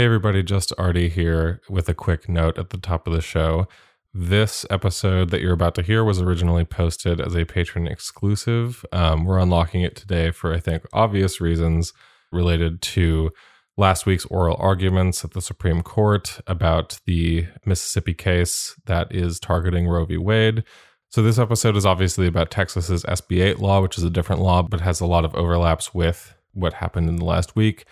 Hey, everybody, just Artie here with a quick note at the top of the show. This episode that you're about to hear was originally posted as a patron exclusive. Um, we're unlocking it today for, I think, obvious reasons related to last week's oral arguments at the Supreme Court about the Mississippi case that is targeting Roe v. Wade. So, this episode is obviously about Texas's SB 8 law, which is a different law, but has a lot of overlaps with what happened in the last week.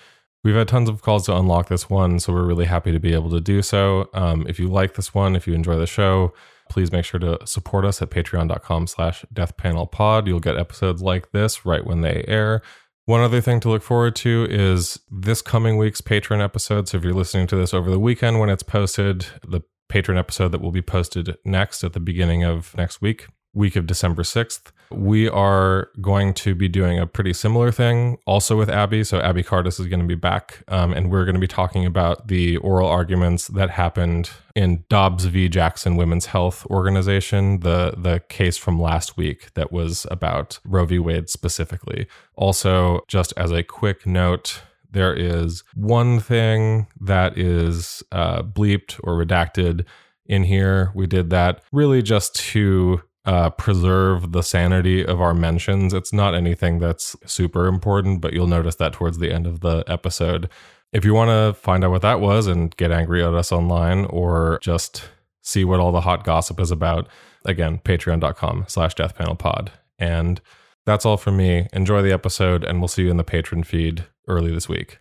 We've had tons of calls to unlock this one, so we're really happy to be able to do so. Um, if you like this one, if you enjoy the show, please make sure to support us at patreon.com slash deathpanelpod. You'll get episodes like this right when they air. One other thing to look forward to is this coming week's patron episode. So if you're listening to this over the weekend when it's posted, the patron episode that will be posted next at the beginning of next week week of December 6th. We are going to be doing a pretty similar thing also with Abby. So, Abby Cardis is going to be back, um, and we're going to be talking about the oral arguments that happened in Dobbs v. Jackson Women's Health Organization, the, the case from last week that was about Roe v. Wade specifically. Also, just as a quick note, there is one thing that is uh, bleeped or redacted in here. We did that really just to uh, preserve the sanity of our mentions. It's not anything that's super important, but you'll notice that towards the end of the episode. If you want to find out what that was and get angry at us online or just see what all the hot gossip is about, again, patreon.com slash deathpanelpod. And that's all from me. Enjoy the episode, and we'll see you in the patron feed early this week.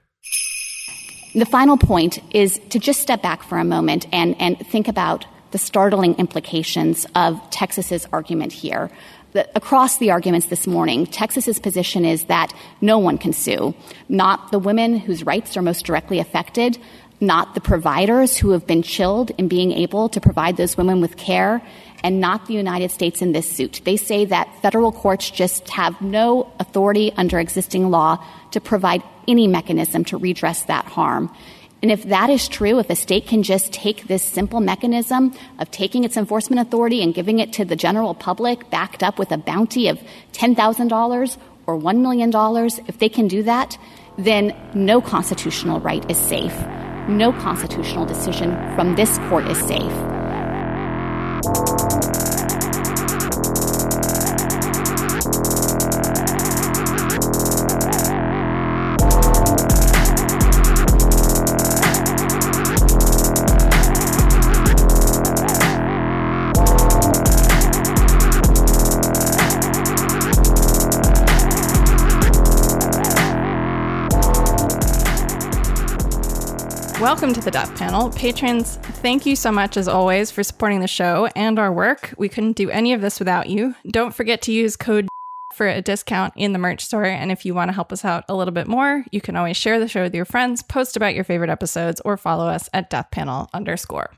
The final point is to just step back for a moment and, and think about the startling implications of Texas's argument here. Across the arguments this morning, Texas's position is that no one can sue, not the women whose rights are most directly affected, not the providers who have been chilled in being able to provide those women with care, and not the United States in this suit. They say that federal courts just have no authority under existing law to provide any mechanism to redress that harm. And if that is true, if a state can just take this simple mechanism of taking its enforcement authority and giving it to the general public, backed up with a bounty of $10,000 or $1 million, if they can do that, then no constitutional right is safe. No constitutional decision from this court is safe. Welcome to the Death Panel. Patrons, thank you so much as always for supporting the show and our work. We couldn't do any of this without you. Don't forget to use code for a discount in the merch store. And if you want to help us out a little bit more, you can always share the show with your friends, post about your favorite episodes, or follow us at Death Panel underscore.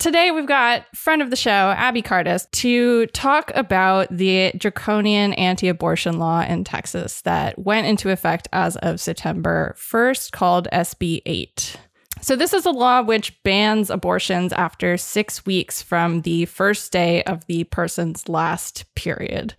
Today, we've got friend of the show, Abby Cardis, to talk about the draconian anti abortion law in Texas that went into effect as of September 1st, called SB 8. So, this is a law which bans abortions after six weeks from the first day of the person's last period.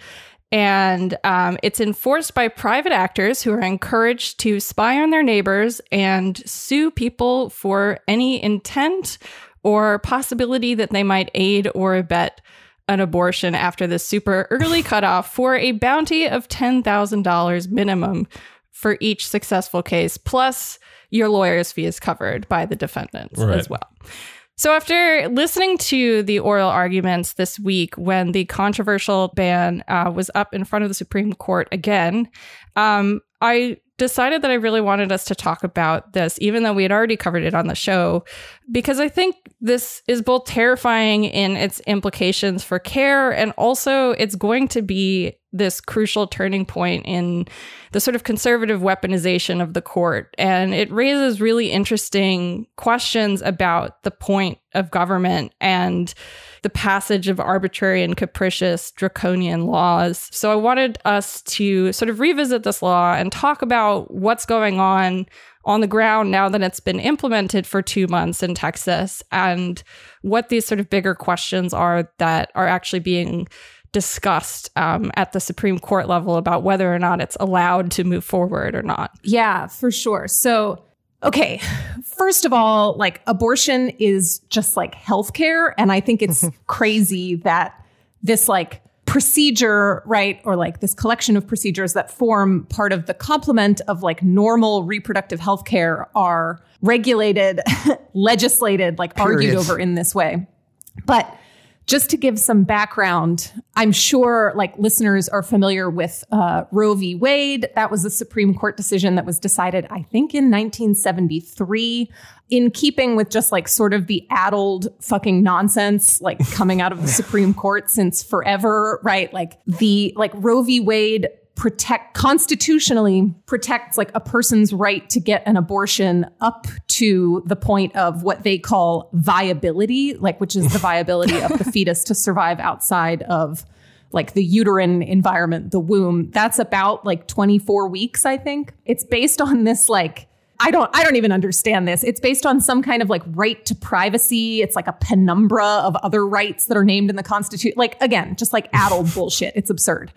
And um, it's enforced by private actors who are encouraged to spy on their neighbors and sue people for any intent or possibility that they might aid or abet an abortion after the super early cutoff for a bounty of $10,000 minimum for each successful case, plus your lawyer's fee is covered by the defendants Right. as well. So, after listening to the oral arguments this week when the controversial ban uh, was up in front of the Supreme Court again, um, I decided that I really wanted us to talk about this, even though we had already covered it on the show, because I think this is both terrifying in its implications for care and also it's going to be this crucial turning point in the sort of conservative weaponization of the court. And it raises really interesting questions about the point of government and the passage of arbitrary and capricious draconian laws. So I wanted us to sort of revisit this law and talk about what's going on on the ground now that it's been implemented for two months in Texas and what these sort of bigger questions are that are actually being discussed um, at the Supreme Court level about whether or not it's allowed to move forward or not. Yeah, for sure. So Okay. First of all, like abortion is just like healthcare. And I think it's crazy that this like procedure, right? Or like this collection of procedures that form part of the complement of like normal reproductive healthcare are regulated, legislated, like argued over in this way. But just to give some background, I'm sure like listeners are familiar with uh, Roe v. Wade. That was a Supreme Court decision that was decided, I think, in 1973, in keeping with just like sort of the addled fucking nonsense like coming out of the Supreme Court since forever, right? Like the like Roe v. Wade protect constitutionally protects like a person's right to get an abortion up to the point of what they call viability like which is the viability of the fetus to survive outside of like the uterine environment the womb that's about like 24 weeks i think it's based on this like I don't I don't even understand this. It's based on some kind of like right to privacy. It's like a penumbra of other rights that are named in the constitution. Like again, just like addled bullshit. It's absurd.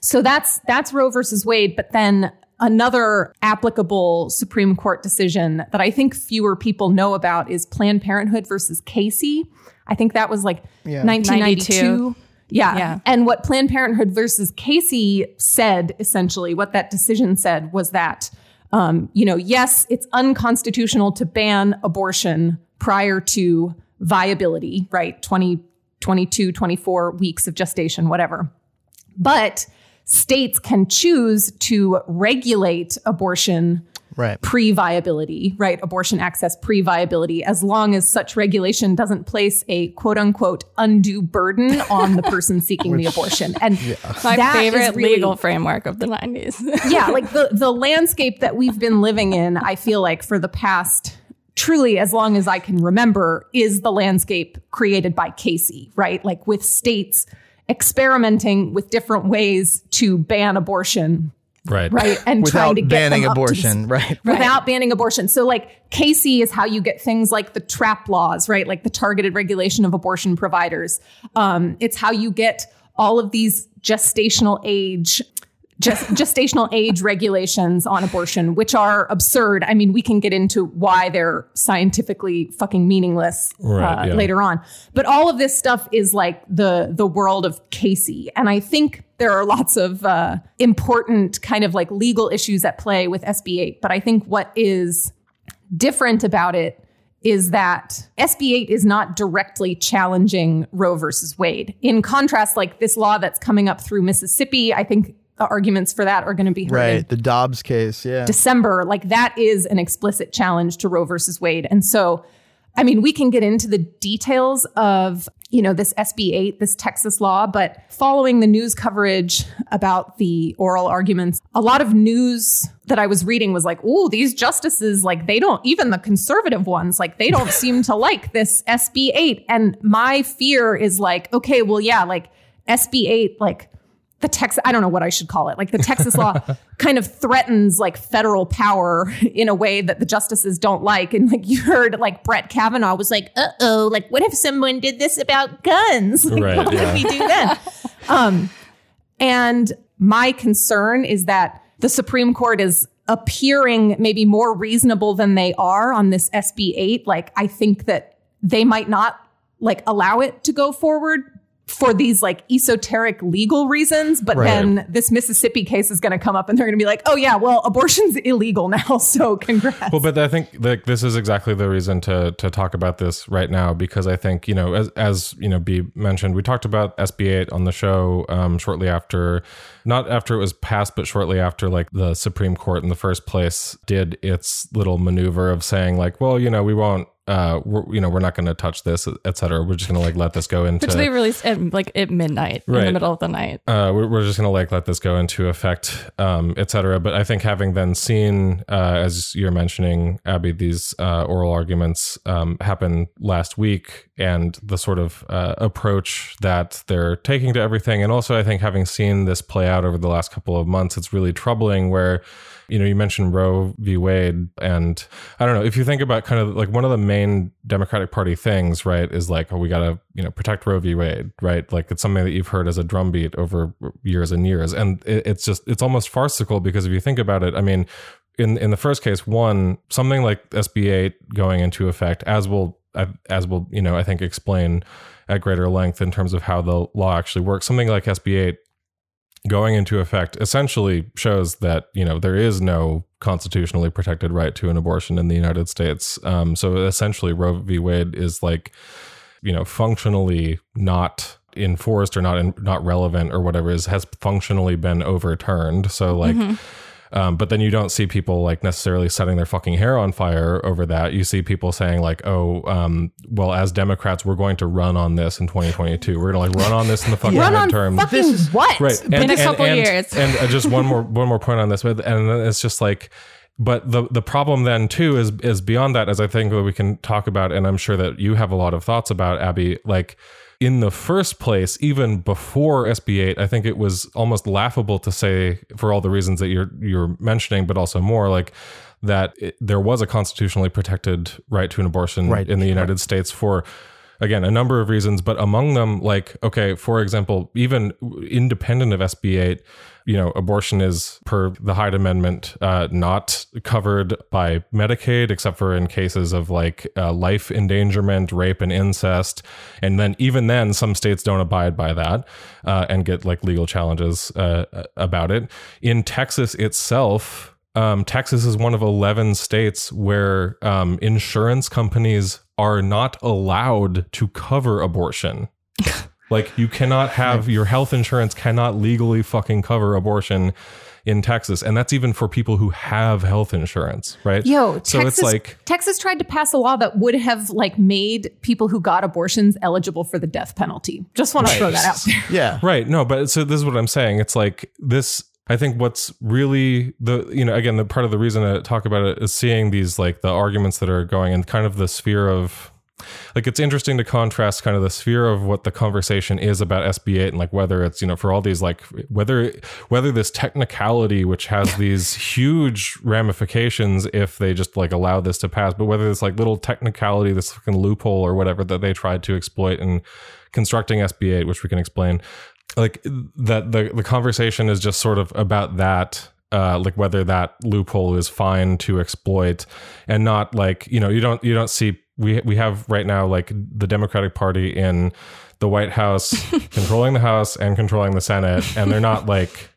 So that's that's Roe versus Wade, but then another applicable Supreme Court decision that I think fewer people know about is Planned Parenthood versus Casey. I think that was like Yeah. 1992. Yeah. Yeah. And what Planned Parenthood versus Casey said, essentially, what that decision said was that, um, you know, yes, it's unconstitutional to ban abortion prior to viability, right? 20, 22, 24 weeks of gestation, whatever. But states can choose to regulate abortion Right. pre viability, right? Abortion access pre viability, as long as such regulation doesn't place a quote unquote undue burden on the person seeking the abortion. And My favorite really- legal framework of the 90s. yeah, like the the landscape that we've been living in, I feel like for the past truly as long as I can remember is the landscape created by Casey, right? Like with states experimenting with different ways to ban abortion, Right. right? And trying Without to get banning them up to- abortion, right? without banning abortion. So like Casey is how you get things like the trap laws, right? Like the targeted regulation of abortion providers. Um, it's how you get all of these gestational age just gestational age regulations on abortion, which are absurd. I mean, we can get into why they're scientifically fucking meaningless Right, uh, yeah. later on. But all of this stuff is like the the world of Casey, and I think there are lots of uh, important kind of like legal issues at play with SB 8. But I think what is different about it is that SB 8 is not directly challenging Roe versus Wade. In contrast, like this law that's coming up through Mississippi, I think the arguments for that are going to be heard Right. The Dobbs case. Yeah. December, like that is an explicit challenge to Roe versus Wade. And so, I mean, we can get into the details of, you know, this SB 8, this Texas law, but following the news coverage about the oral arguments, a lot of news that I was reading was like, oh, these justices, like, they don't, even the conservative ones, like, they don't seem to like this SB 8. And my fear is like, okay, well, yeah, like SB 8, like, the Texas, I don't know what I should call it. Like the Texas law kind of threatens like federal power in a way that the justices don't like. And like you heard, like Brett Kavanaugh was like, uh oh, like what if someone did this about guns? Like, Right, what yeah. would we do then? um, and my concern is that the Supreme Court is appearing maybe more reasonable than they are on this SB 8. Like I think that they might not like allow it to go forward for these like esoteric legal reasons, but Right. then this Mississippi case is going to come up and they're going to be like, "Oh yeah, well abortion's illegal now, so congrats." Well, but I think like this is exactly the reason to to talk about this right now because I think you know as as you know B mentioned we talked about SB8 on the show um, shortly after, not after it was passed, but shortly after like the Supreme Court in the first place did its little maneuver of saying like, well, you know, we won't. Uh, we're, you know, we're not going to touch this, et cetera. We're just going to like let this go into. Which they released at like at midnight right. in the middle of the night. uh, we're, we're just going to like let this go into effect, um, et cetera. But I think having then seen, uh, as you're mentioning, Abby, these uh, oral arguments um, happen last week and the sort of uh, approach that they're taking to everything. And also, I think having seen this play out over the last couple of months, it's really troubling where you know, you mentioned Roe v. Wade, and I don't know if you think about kind of like one of the main Democratic Party things, right, is like, oh, we got to you know protect Roe v. Wade, right? Like it's something that you've heard as a drumbeat over years and years, and it, it's just it's almost farcical because if you think about it, I mean, in in the first case, one something like SB eight going into effect, as will as we'll you know I think explain at greater length in terms of how the law actually works. Something like SB eight going into effect essentially shows that you know there is no constitutionally protected right to an abortion in the United States. Um, so essentially, Roe v. Wade is like you know functionally not enforced or not in, not relevant or whatever is has functionally been overturned. So like. Mm-hmm um, but then you don't see people like necessarily setting their fucking hair on fire over that. You see people saying like, "Oh, um, well, as Democrats, we're going to run on this in 2022. We're going to like run on this in the fucking run on. Fucking this is what? Right, and, been a couple and, years. And, and uh, just one more one more point on this, and it's just like but the the problem then too is is beyond that as i think that we can talk about and i'm sure that you have a lot of thoughts about abby like in the first place, even before SB8, I think it was almost laughable to say, for all the reasons that you're you're mentioning, but also more like that it, there was a constitutionally protected right to an abortion right. in the United right. States for again a number of reasons but among them like okay for example even independent of sb8 you know, abortion is per the Hyde Amendment uh, not covered by Medicaid except for in cases of like uh, life endangerment, rape, and incest. And then even then, some states don't abide by that uh, and get like legal challenges uh, about it. In Texas itself. Um, Texas is one of 11 states where um, insurance companies are not allowed to cover abortion. Like you cannot have your health insurance cannot legally fucking cover abortion in Texas, and that's even for people who have health insurance, right? Yo, so Texas, it's like Texas tried to pass a law that would have like made people who got abortions eligible for the death penalty. Just want to throw that out there. Yeah, right. No, but so this is what I'm saying. It's like this. I think what's really the you know again the part of the reason to talk about it is seeing these like the arguments that are going in kind of the sphere of like it's interesting to contrast kind of the sphere of what the conversation is about SB8 and like whether it's you know for all these like whether whether this technicality which has these huge ramifications if they just like allow this to pass but whether it's like little technicality this fucking loophole or whatever that they tried to exploit in constructing SB8 which we can explain like that the the conversation is just sort of about that uh, like whether that loophole is fine to exploit and not like you know you don't you don't see we we have right now like the Democratic Party in the White House controlling the House and controlling the Senate, and they're not like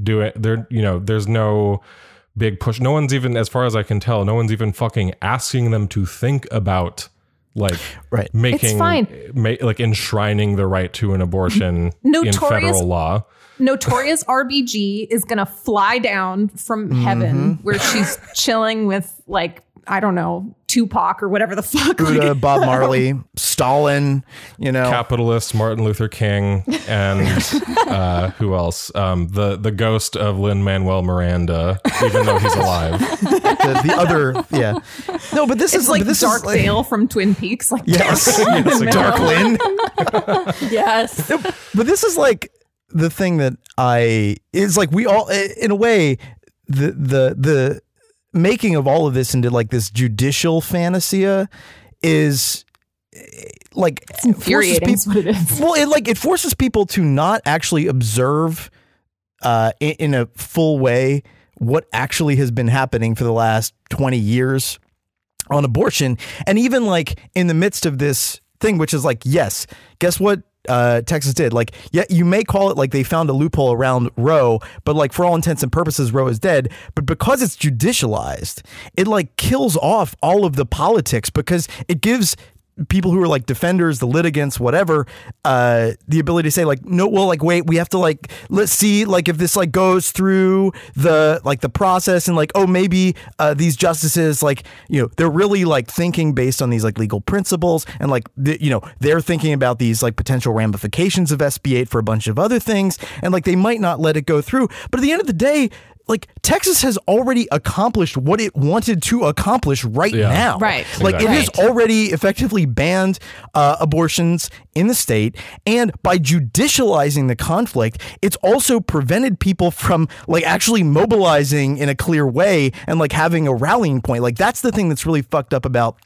doing they're you know there's no big push. No one's even, as far as I can tell, no one's even fucking asking them to think about like right. making it's fine. Ma- like enshrining the right to an abortion in federal law. Notorious RBG is gonna fly down from mm-hmm. heaven where she's chilling with like I don't know, Tupac or whatever the fuck. Buddha, like, Bob Marley, Stalin, you know. Capitalist Martin Luther King and uh, who else? Um, the the ghost of Lin Manuel Miranda, even though he's alive. the, the, other, yeah. No, but this it's is like this Dark is like, Vale from Twin Peaks. Like yes, yes Dark Lynn. yes. but this is like the thing that I is like we all in a way the the the making of all of this into like this judicial fantasia is like it's infuriating. People, what it is. Well, it like it forces people to not actually observe uh, in, in a full way what actually has been happening for the last twenty years on abortion, and even like in the midst of this thing, which is like, yes, guess what? Uh, Texas did. Like, yeah, you may call it like they found a loophole around Roe, but like for all intents and purposes, Roe is dead. But because it's judicialized, it like kills off all of the politics because it gives people who are like defenders, the litigants, whatever, uh, the ability to say like, no, well, like, wait, we have to like, let's see, like, if this like goes through the like the process and like, oh, maybe uh, these justices, like, you know, they're really like thinking based on these like legal principles and like, you know, they're thinking about these like potential ramifications of SB8 for a bunch of other things, and like they might not let it go through. But at the end of the day, like Texas has already accomplished what it wanted to accomplish right yeah. now. Right. Like exactly. it has already effectively banned uh, abortions in the state, and by judicializing the conflict, it's also prevented people from like actually mobilizing in a clear way and like having a rallying point. Like that's the thing that's really fucked up about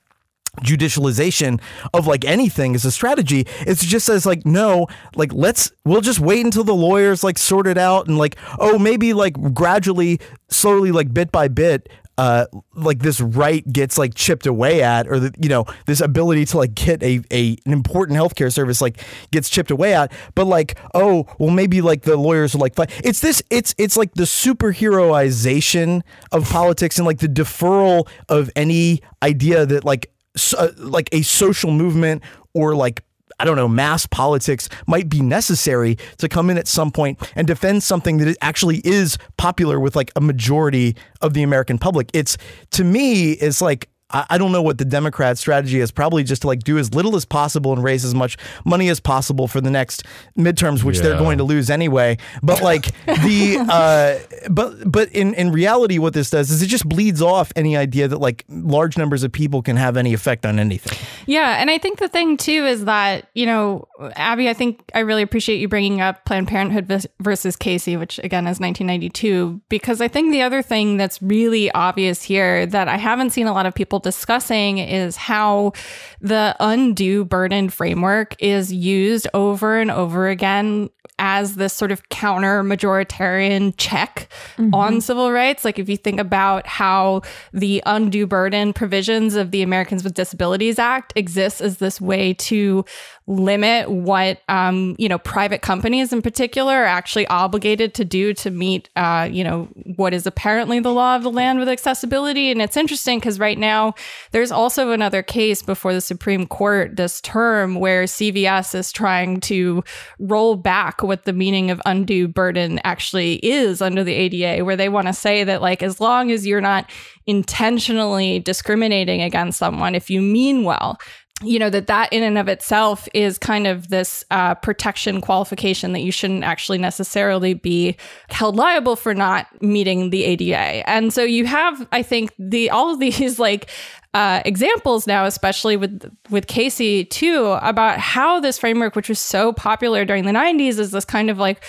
judicialization of like anything as a strategy it's just as like no like let's we'll just wait until the lawyers like sort it out and like oh maybe like gradually slowly like bit by bit uh, like this right gets like chipped away at, or the, you know, this ability to like get a, a an important healthcare service like gets chipped away at. But like, oh, well, maybe like the lawyers are like, it's this, it's it's like the superheroization of politics and like the deferral of any idea that like uh, like a social movement or like I don't know, mass politics might be necessary to come in at some point and defend something that actually is popular with like a majority of the American public. It's to me, it's like I don't know what the Democrat strategy is. Probably just to like do as little as possible and raise as much money as possible for the next midterms, which yeah. they're going to lose anyway. But like the, uh, but but in in reality, what this does is it just bleeds off any idea that like large numbers of people can have any effect on anything. Yeah, and I think the thing too is that you know, Abby, I think I really appreciate you bringing up Planned Parenthood versus Casey, which again is 1992, because I think the other thing that's really obvious here that I haven't seen a lot of people discussing is how the undue burden framework is used over and over again as this sort of counter majoritarian check mm-hmm. on civil rights. Like if you think about how the undue burden provisions of the Americans with Disabilities Act exists as this way to limit what um, you know private companies in particular are actually obligated to do to meet uh, you know what is apparently the law of the land with accessibility. And it's interesting because right now there's also another case before the supreme court this term where cvs is trying to roll back what the meaning of undue burden actually is under the ada where they want to say that like as long as you're not intentionally discriminating against someone if you mean well you know that that in and of itself is kind of this uh, protection qualification that you shouldn't actually necessarily be held liable for not meeting the ADA. And so you have, I think, the all of these like uh, examples now, especially with with Casey too, about how this framework, which was so popular during the '90s, is this kind of like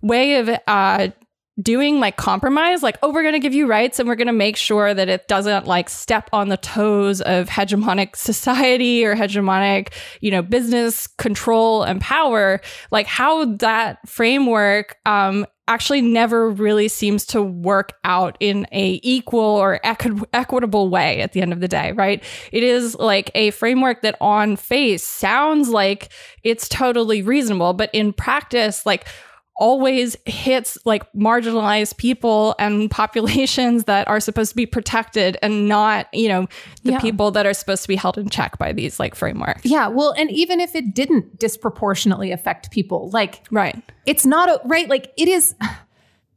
way of uh, doing like compromise like oh we're going to give you rights and we're going to make sure that it doesn't like step on the toes of hegemonic society or hegemonic you know business control and power. Like how that framework um actually never really seems to work out in a equal or equi- equitable way at the end of the day right? It is like a framework that on face sounds like it's totally reasonable but in practice like always hits like marginalized people and populations that are supposed to be protected and not, you know, the yeah. people that are supposed to be held in check by these like frameworks. Yeah. Well, and even if it didn't disproportionately affect people, like, right. It's not a, right. Like, it is.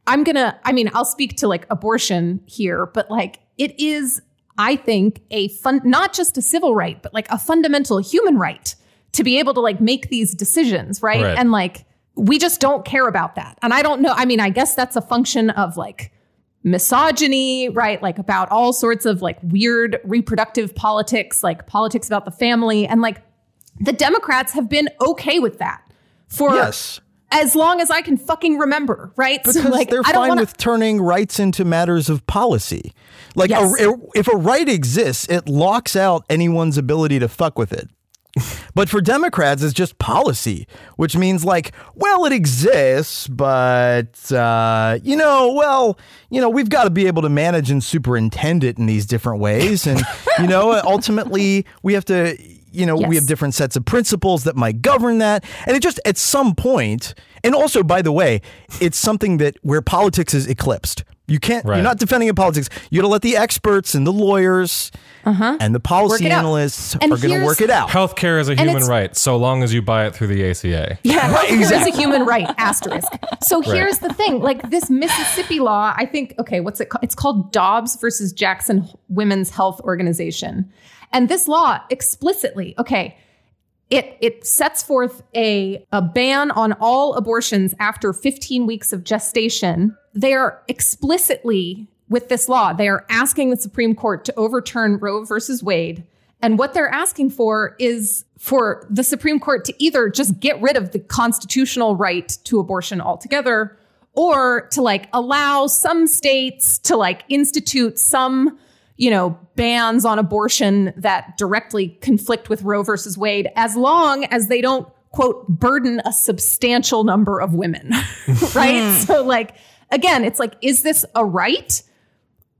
I'm gonna, I mean, I'll speak to like abortion here, but like, it is, I think, a fun, not just a civil right, but like a fundamental human right to be able to like make these decisions, right? right. And like, we just don't care about that. And I don't know. I mean, I guess that's a function of like misogyny, right? Like about all sorts of like weird reproductive politics, like politics about the family. And like the Democrats have been okay with that for yes. as long as I can fucking remember, right? Because so like, they're fine wanna... with turning rights into matters of policy. Like yes. a, if a right exists, it locks out anyone's ability to fuck with it. But for Democrats, it's just policy, which means like, well, it exists, but uh, you know, well, you know, we've got to be able to manage and superintend it in these different ways, and you know, ultimately, we have to, you know, yes. we have different sets of principles that might govern that, and it just at some point, and also, by the way, it's something that where politics is eclipsed. You can't. Right. You're not defending in politics. You got to let the experts and the lawyers uh-huh. and the policy analysts and are going to work it out. Healthcare is a human right, so long as you buy it through the ACA. Yeah, right, exactly. is a human right. Asterisk. So right. here's the thing: like this Mississippi law, I think. Okay, what's it? called? It's called Dobbs versus Jackson Women's Health Organization, and this law explicitly, okay. It, it sets forth a, a ban on all abortions after 15 weeks of gestation they are explicitly with this law, they are asking the Supreme Court to overturn Roe versus Wade. And what they're asking for is for the Supreme Court to either just get rid of the constitutional right to abortion altogether or to like allow some states to like institute some, you know, bans on abortion that directly conflict with Roe versus Wade as long as they don't quote burden a substantial number of women. right? Hmm. so like again, it's like, is this a right?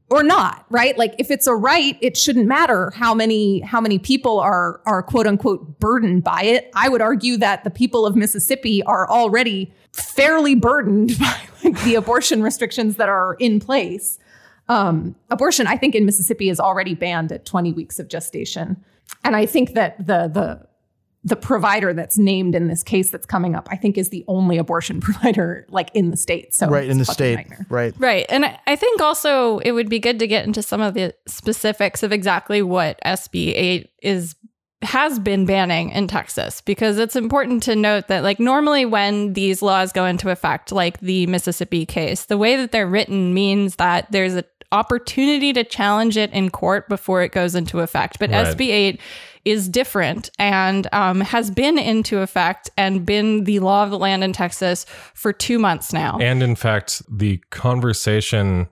or not, right? Like if it's a right, it shouldn't matter how many how many people are are quote unquote burdened by it. I would argue that the people of Mississippi are already fairly burdened by like the abortion restrictions that are in place. Um, abortion, I think, in Mississippi is already banned at 20 weeks of gestation, and I think that the the the provider that's named in this case that's coming up, I think, is the only abortion provider like in the state. So right in the it's a fucking state, nightmare. right? Right. And I- I think also it would be good to get into some of the specifics of exactly what SB 8 is has been banning in Texas because it's important to note that like normally when these laws go into effect like the Mississippi case the way that they're written means that there's an opportunity to challenge it in court before it goes into effect but Right. SB 8 is different and um, has been into effect and been the law of the land in Texas for two months now. And in fact, the conversation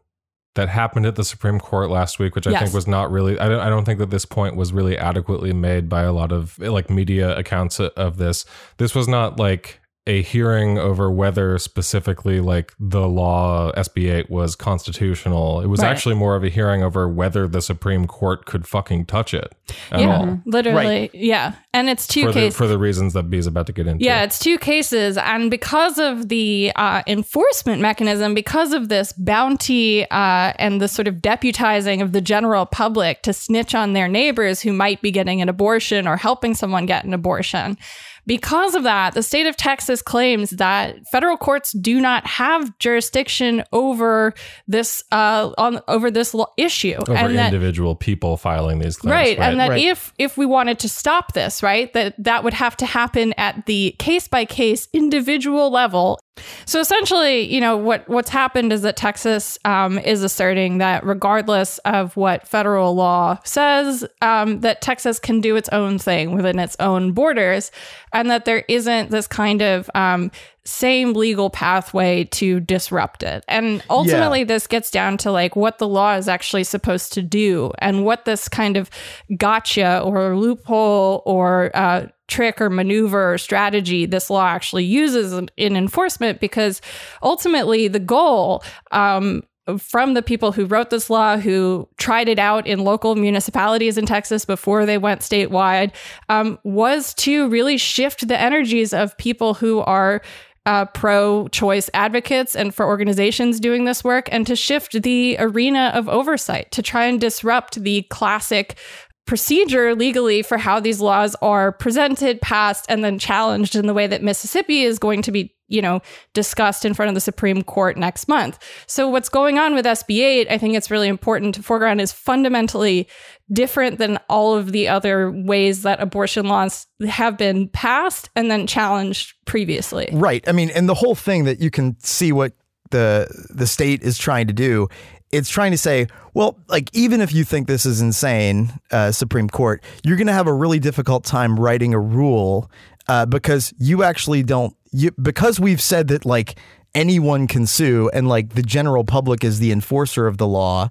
that happened at the Supreme Court last week, which I Yes. think was not really, I don't, I don't think that this point was really adequately made by a lot of like media accounts of this. This was not like a hearing over whether specifically like the law SB 8 was constitutional. It was Right. actually more of a hearing over whether the Supreme Court could fucking touch it at yeah, all. Mm-hmm. literally. Yeah. And it's two For the, cases. for the reasons that B's about to get into. Yeah, it's two cases. And because of the uh, enforcement mechanism, because of this bounty uh, and the sort of deputizing of the general public to snitch on their neighbors who might be getting an abortion or helping someone get an abortion, because of that, the state of Texas claims that federal courts do not have jurisdiction over this uh, on over this lo- issue, over and that individual people filing these claims. right, and that right. if if we wanted to stop this right? That that would have to happen at the case by case individual level so essentially you know what what's happened is that texas um, is asserting that regardless of what federal law says um, that texas can do its own thing within its own borders and that there isn't this kind of um, same legal pathway to disrupt it. And ultimately this gets down to like what the law is actually supposed to do and what this kind of gotcha or loophole or uh, trick or maneuver or strategy this law actually uses in, enforcement because ultimately the goal um, from the people who wrote this law, who tried it out in local municipalities in Texas before they went statewide, um, was to really shift the energies of people who are uh, pro choice advocates and for organizations doing this work, and to shift the arena of oversight to try and disrupt the classic procedure legally for how these laws are presented, passed, and then challenged in the way that Mississippi is going to be, you know, discussed in front of the Supreme Court next month. So what's going on with SB 8, I think it's really important to foreground is fundamentally different than all of the other ways that abortion laws have been passed and then challenged previously. Right. I mean, and the whole thing that you can see what the the state is trying to do, it's trying to say, well, like even if you think this is insane, uh, Supreme Court, you're going to have a really difficult time writing a rule uh, because you actually don't. You because we've said that like anyone can sue and like the general public is the enforcer of the law.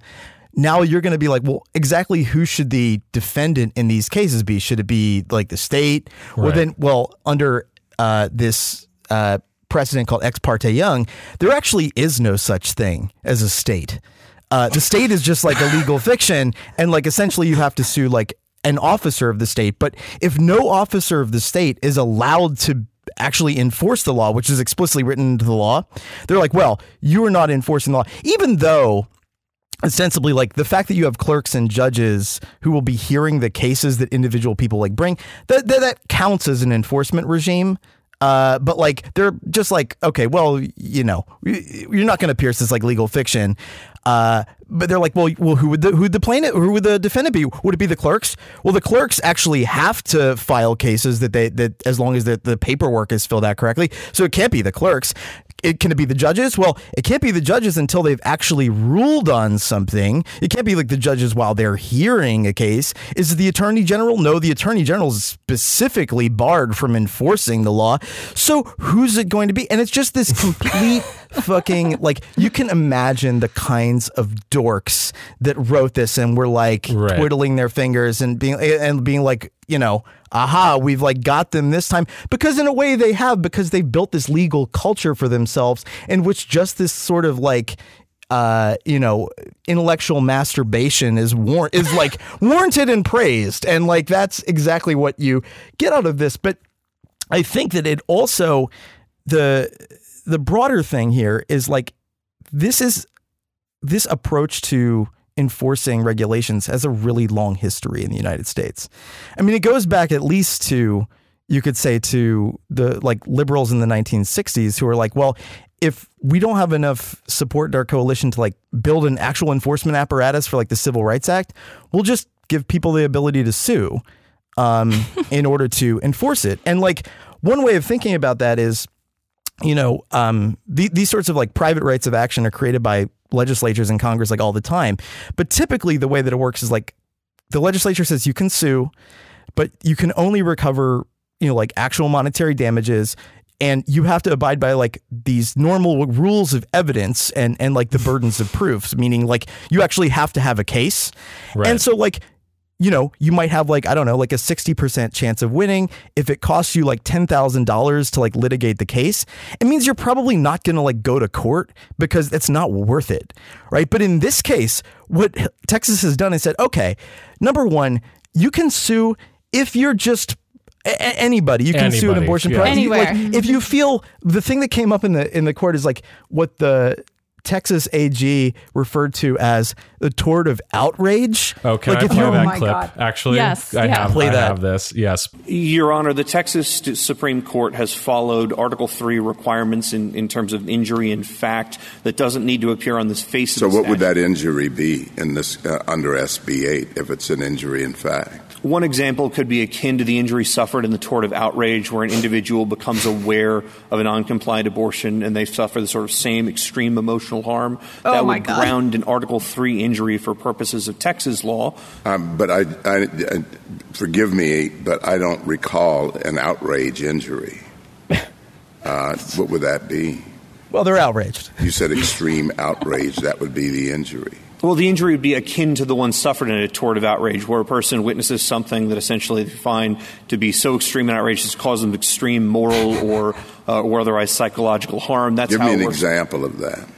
Now you're going to be like, well, exactly who should the defendant in these cases be? Should it be like the state? Well, then, well, under uh, this uh, precedent called ex parte Young, there actually is no such thing as a state. Uh, the state is just like a legal fiction, and like essentially you have to sue like an officer of the state. But if no officer of the state is allowed to actually enforce the law, which is explicitly written into the law, they're like, well, you are not enforcing the law, even though ostensibly like the fact that you have clerks and judges who will be hearing the cases that individual people like bring that that, that counts as an enforcement regime. Uh, but like they're just like okay well you know you're not going to pierce this like legal fiction uh, but they're like well well who would the who the plaintiff who would the defendant be would it be the clerks well the clerks actually have to file cases that they that as long as the, the paperwork is filled out correctly so it can't be the clerks it can it be the judges? Well, it can't be the judges until they've actually ruled on something. It can't be like the judges while they're hearing a case. Is it the attorney general? No, the attorney general is specifically barred from enforcing the law. So who's it going to be? And it's just this complete fucking like you can imagine the kinds of dorks that wrote this and were like Right. twiddling their fingers and being and being like, you know, aha, we've like got them this time. Because in a way they have, because they've built this legal culture for themselves in which just this sort of like uh, you know, intellectual masturbation is war- is like warranted and praised, and like that's exactly what you get out of this. But I think that it also the the broader thing here is like this is this approach to enforcing regulations has a really long history in the United States. I mean, it goes back at least to you could say to the like liberals in the 1960s who are like, well, if we don't have enough support in our coalition to like build an actual enforcement apparatus for like the Civil Rights Act, we'll just give people the ability to sue um, in order to enforce it. And like one way of thinking about that is, you know, um, the, these sorts of like private rights of action are created by legislatures and Congress like all the time. But typically, the way that it works is like the legislature says you can sue, but you can only recover, you know, like actual monetary damages. And you have to abide by like these normal rules of evidence and and like the burdens of proofs, meaning like you actually have to have a case. Right. And so like you know, you might have like, I don't know, like a 60% chance of winning. If it costs you like $10,000 to like litigate the case, it means you're probably not going to like go to court because it's not worth it. Right. But in this case, what Texas has done is said, okay, number one, you can sue if you're just a- a- anybody you can sue an Anybody, abortion yeah. provider. Like, Anywhere. if you feel the thing that came up in the in the court is like what the Texas AG referred to as the tort of outrage. Okay, like I if play that my clip? God. Actually, Yes, I yeah. have. Play I that. have this. Yes, Your Honor, the Texas Supreme Court has followed Article 3 requirements in, in terms of injury in fact that doesn't need to appear on this face So of the So what would that injury be in this uh, under SB 8 if it's an injury in fact? One example could be akin to the injury suffered in the tort of outrage, where an individual becomes aware of an uncompliant abortion and they suffer the sort of same extreme emotional harm. Oh, that my would God. ground an Article 3 injury for purposes of Texas law. Um, but I, I, I, forgive me, but I don't recall an outrage injury. Uh, what would that be? well, they're outraged. You said extreme outrage. That would be the injury. Well, the injury would be akin to the one suffered in a tort of outrage, where a person witnesses something that essentially they find to be so extreme and outrageous, causes them extreme moral or uh, or otherwise psychological harm. That's Give how me an works. example of that.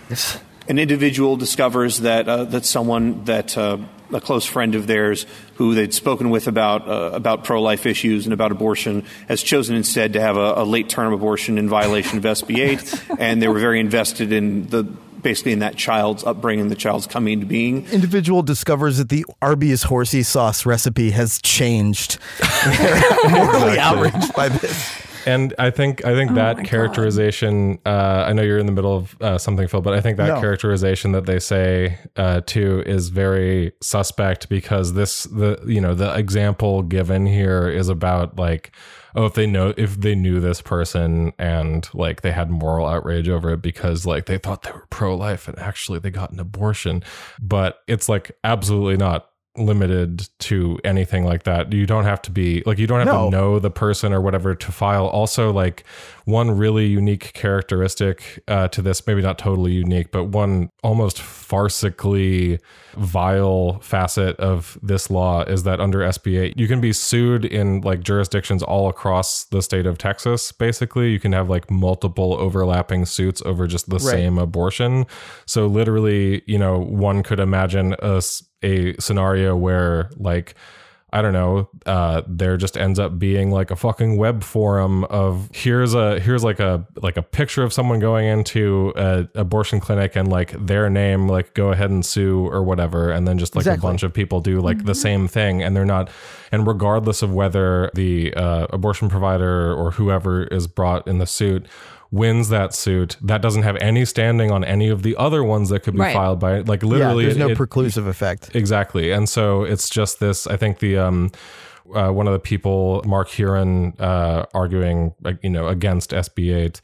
An individual discovers that uh, that someone that uh, a close friend of theirs who they'd spoken with about uh, about pro life issues and about abortion has chosen instead to have a, a late term abortion in violation of SB 8, and they were very invested in the basically in that child's upbringing, the child's coming to being. Individual discovers that the Arby's horsey sauce recipe has changed. Morally outraged by this. And I think I think Oh that characterization. Uh, I know you're in the middle of uh, something, Phil, but I think that No. characterization that they say uh, too is very suspect because this the you know the example given here is about like oh if they know if they knew this person and like they had moral outrage over it because like they thought they were pro life and actually they got an abortion, but it's like absolutely not limited to anything like that. You don't have to be like you don't have No. to know the person or whatever to file. Also, like one really unique characteristic uh, to this, maybe not totally unique, but one almost farcically vile facet of this law is that under SB 8, you can be sued in like jurisdictions all across the state of Texas. Basically, you can have like multiple overlapping suits over just the same abortion. So, literally, you know, one could imagine a, a scenario where like I don't know, uh, there just ends up being like a fucking web forum of here's a here's like a like a picture of someone going into a abortion clinic and like their name like go ahead and sue or whatever. And then just like Exactly. a bunch of people do like the same thing. And they're not and regardless of whether the uh, abortion provider or whoever is brought in the suit wins that suit that doesn't have any standing on any of the other ones that could be Right. filed by it. like Yeah, literally there's no it- preclusive effect. Exactly. And so it's just this, I think the, um, uh, one of the people, Marc Hearron, uh, arguing, you know, against SB 8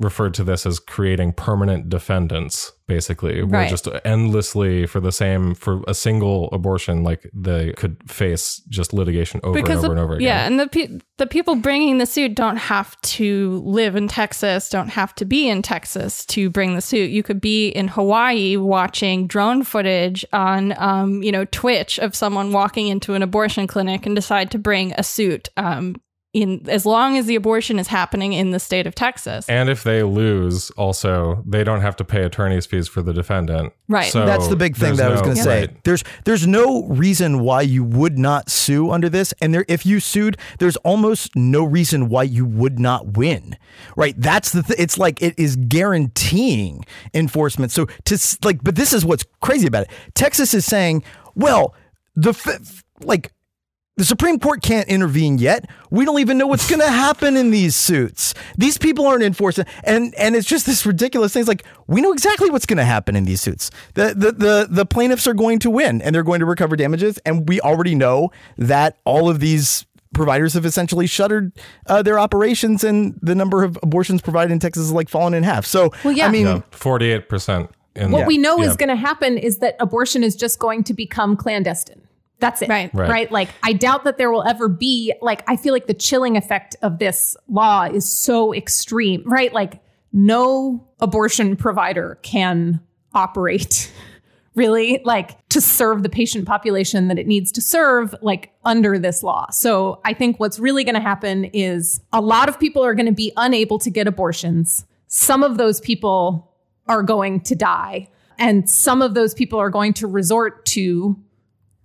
referred to this as creating permanent defendants, basically, we're just endlessly for the same, for a single abortion, like they could face just litigation over and over the, and over again. yeah, and the pe- the people bringing the suit don't have to live in Texas, don't have to be in Texas to bring the suit. You could be in Hawaii watching drone footage on, um, you know, Twitch of someone walking into an abortion clinic and decide to bring a suit. Um, in as long as the abortion is happening in the state of Texas. And if they lose, also they don't have to pay attorney's fees for the defendant. Right. So That's the big thing there's that I was going to say. Right. There's there's no reason why you would not sue under this, and there if you sued, there's almost no reason why you would not win. Right? That's the th- it's like it is guaranteeing enforcement. So to like, but this is what's crazy about it. Texas is saying, well, the f- like. The Supreme Court can't intervene yet. We don't even know what's going to happen in these suits. These people aren't enforcing, and and it's just this ridiculous thing. It's like we know exactly what's going to happen in these suits. The, the the the plaintiffs are going to win, and they're going to recover damages. And we already know that all of these providers have essentially shuttered uh, their operations, and the number of abortions provided in Texas is like fallen in half. So, Well, yeah. I mean, forty-eight percent. What we know Yeah. is going to happen is that abortion is just going to become clandestine. That's it. Right. Right. Like, I doubt that there will ever be, like, I feel like the chilling effect of this law is so extreme, right? Like, no abortion provider can operate really like to serve the patient population that it needs to serve like under this law. So I think what's really going to happen is a lot of people are going to be unable to get abortions. Some of those people are going to die and some of those people are going to resort to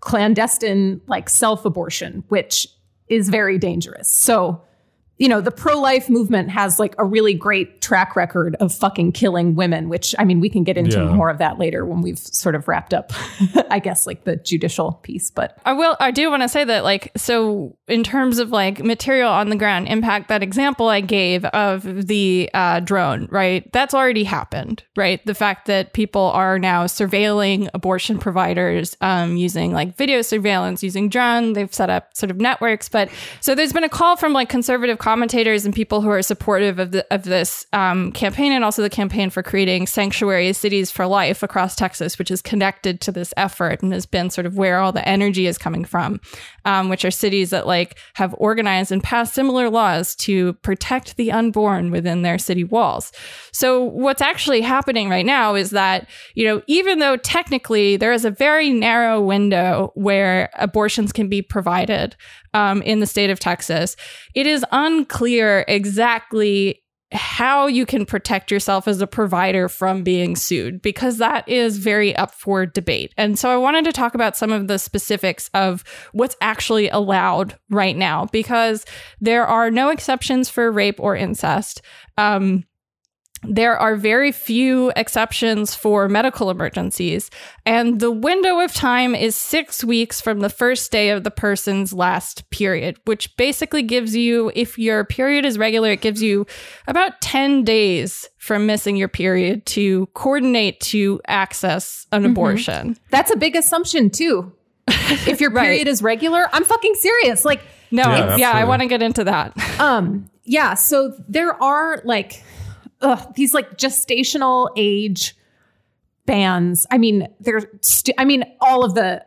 clandestine like self-abortion which is very dangerous. So you know, the pro life movement has like a really great track record of fucking killing women, which I mean, we can get into Yeah. more of that later when we've sort of wrapped up, I guess, like the judicial piece. But I will. I do want to say that, like, so in terms of like material on the ground impact, that example I gave of the uh, drone, right? That's already happened, right? The fact that people are now surveilling abortion providers um, using like video surveillance, using drone. They've set up sort of networks, but so there's been a call from like conservative commentators and people who are supportive of the of this um, campaign, and also the campaign for creating sanctuary cities for life across Texas, which is connected to this effort and has been sort of where all the energy is coming from, um, which are cities that like have organized and passed similar laws to protect the unborn within their city walls. So what's actually happening right now is that you know even though technically there is a very narrow window where abortions can be provided um, in the state of Texas, it is unclear exactly how you can protect yourself as a provider from being sued because that is very up for debate. And so I wanted to talk about some of the specifics of what's actually allowed right now because there are no exceptions for rape or incest. Um, there are very few exceptions for medical emergencies, and the window of time is six weeks from the first day of the person's last period, which basically gives you, if your period is regular, it gives you about 10 days from missing your period to coordinate to access an abortion. that's a big assumption too. If your Right. period is regular, I'm fucking serious. Like, No, Yeah, yeah, I want to get into that. um, yeah. So there are like ugh, these like gestational age bans. I mean, they're. Stu- I mean, all of the.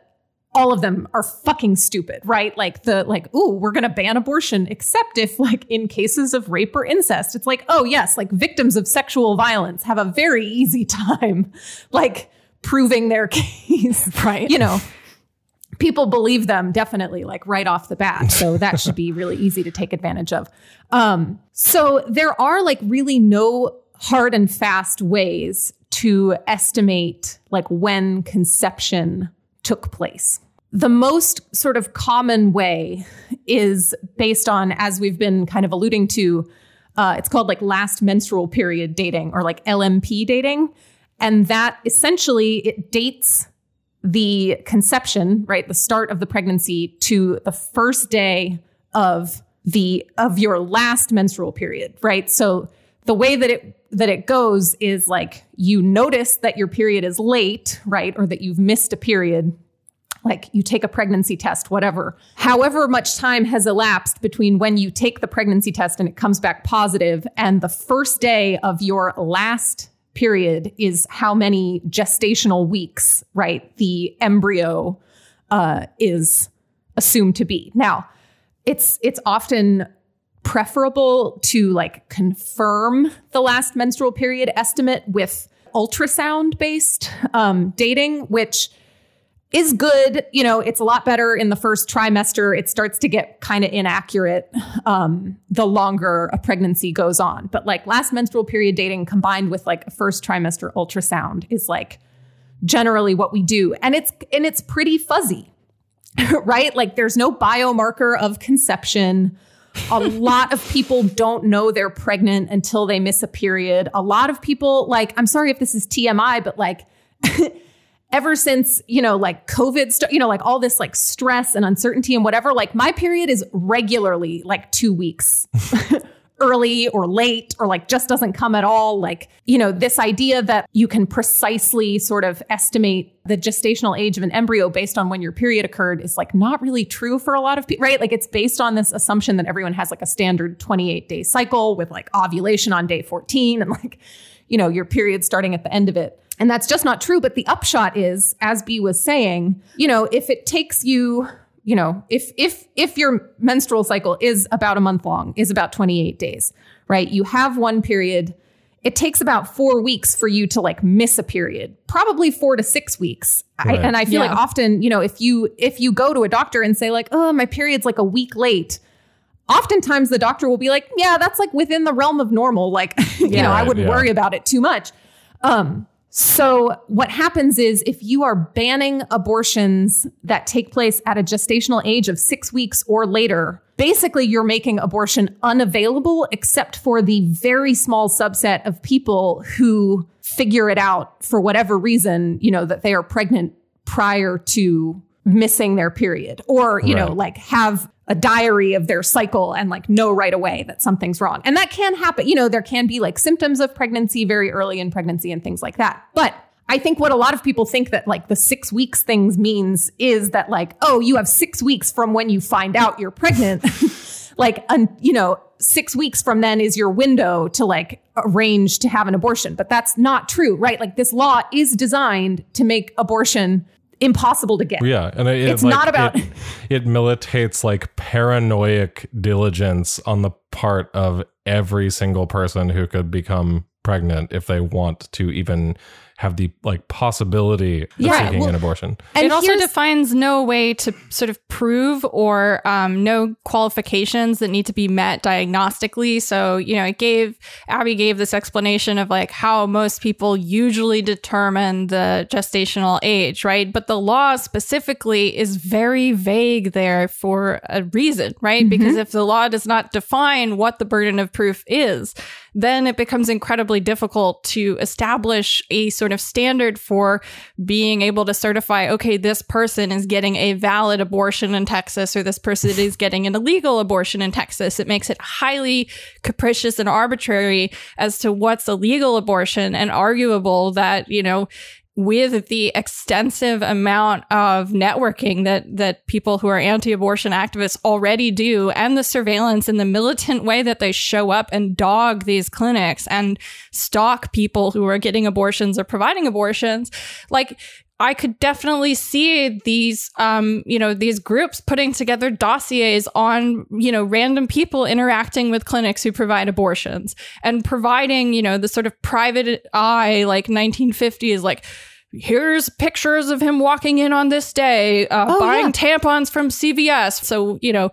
All of them are fucking stupid, right? Like the like, ooh, we're gonna ban abortion, except if like in cases of rape or incest. It's like, oh yes, like victims of sexual violence have a very easy time, like proving their case, Right. You know, people believe them definitely like right off the bat. So that should be really easy to take advantage of. Um, so there are like really no hard and fast ways to estimate like when conception took place. The most sort of common way is based on as we've been kind of alluding to uh, it's called like last menstrual period dating or like lmp dating. And that essentially it dates the conception, right, the start of the pregnancy to the first day of the of your last menstrual period, right? So the way that it that it goes is like you notice that your period is late, right, or that you've missed a period. Like you take a pregnancy test, whatever. However much time has elapsed between when you take the pregnancy test and it comes back positive and the first day of your last period is how many gestational weeks, right? The embryo uh, is assumed to be. Now, it's it's often preferable to like confirm the last menstrual period estimate with ultrasound based um, dating, which is good. You know, it's a lot better in the first trimester. It starts to get kind of inaccurate um, the longer a pregnancy goes on. But like last menstrual period dating combined with like a first trimester ultrasound is like generally what we do. And it's and it's pretty fuzzy. right? Like there's no biomarker of conception. A lot of people don't know they're pregnant until they miss a period. A lot of people like I'm sorry if this is TMI, but like ever since, you know, like COVID, st- you know, like all this like stress and uncertainty and whatever, like my period is regularly like two weeks early or late or like just doesn't come at all. Like, you know, this idea that you can precisely sort of estimate the gestational age of an embryo based on when your period occurred is like not really true for a lot of people, right? Like it's based on this assumption that everyone has like a standard 28 day cycle with like ovulation on day 14 and like, you know, your period starting at the end of it. And that's just not true. But the upshot is, as B was saying, you know, if it takes you, you know, if if if your menstrual cycle is about a month long, is about 28 days, right? You have one period. It takes about four weeks for you to like miss a period, probably four to six weeks. I, and I feel Yeah. like often, you know, if you if you go to a doctor and say like, oh, my period's like a week late, oftentimes the doctor will be like, yeah, that's like within the realm of normal. Like, you know, I wouldn't yeah. worry about it too much. Um, so what happens is if you are banning abortions that take place at a gestational age of six weeks or later, basically you're making abortion unavailable except for the very small subset of people who figure it out for whatever reason, you know, that they are pregnant prior to missing their period or, you know, like have a diary of their cycle and like know right away that something's wrong. And that can happen. You know, there can be like symptoms of pregnancy very early in pregnancy and things like that. But I think what a lot of people think that like the six weeks things means is that like, oh, you have six weeks from when you find out you're pregnant. like, un, you know, six weeks from then is your window to like arrange to have an abortion. But that's not true, right? Like this law is designed to make abortion impossible to get. Yeah, and it, It's like, not about- it, it militates like paranoid diligence on the part of every single person who could become pregnant if they want to even have the like possibility of Yeah, seeking well- an abortion. And it also defines no way to sort of prove or um, no qualifications that need to be met diagnostically. So, you know, it gave Abby gave this explanation of like how most people usually determine the gestational age, right? But the law specifically is very vague there for a reason, right? Because if the law does not define what the burden of proof is, then it becomes incredibly difficult to establish a sort of standard for being able to certify, okay, this person is getting a valid abortion in Texas or this person is getting an illegal abortion in Texas. It makes it highly capricious and arbitrary as to what's a legal abortion and arguable that, you know, with the extensive amount of networking that that people who are anti-abortion activists already do and the surveillance and the militant way that they show up and dog these clinics and stalk people who are getting abortions or providing abortions like I could definitely see these, um, you know, these groups putting together dossiers on, you know, random people interacting with clinics who provide abortions and providing, you know, the sort of private eye, like 1950s, like, here's pictures of him walking in on this day, uh, Oh, buying yeah. tampons from CVS. So, you know,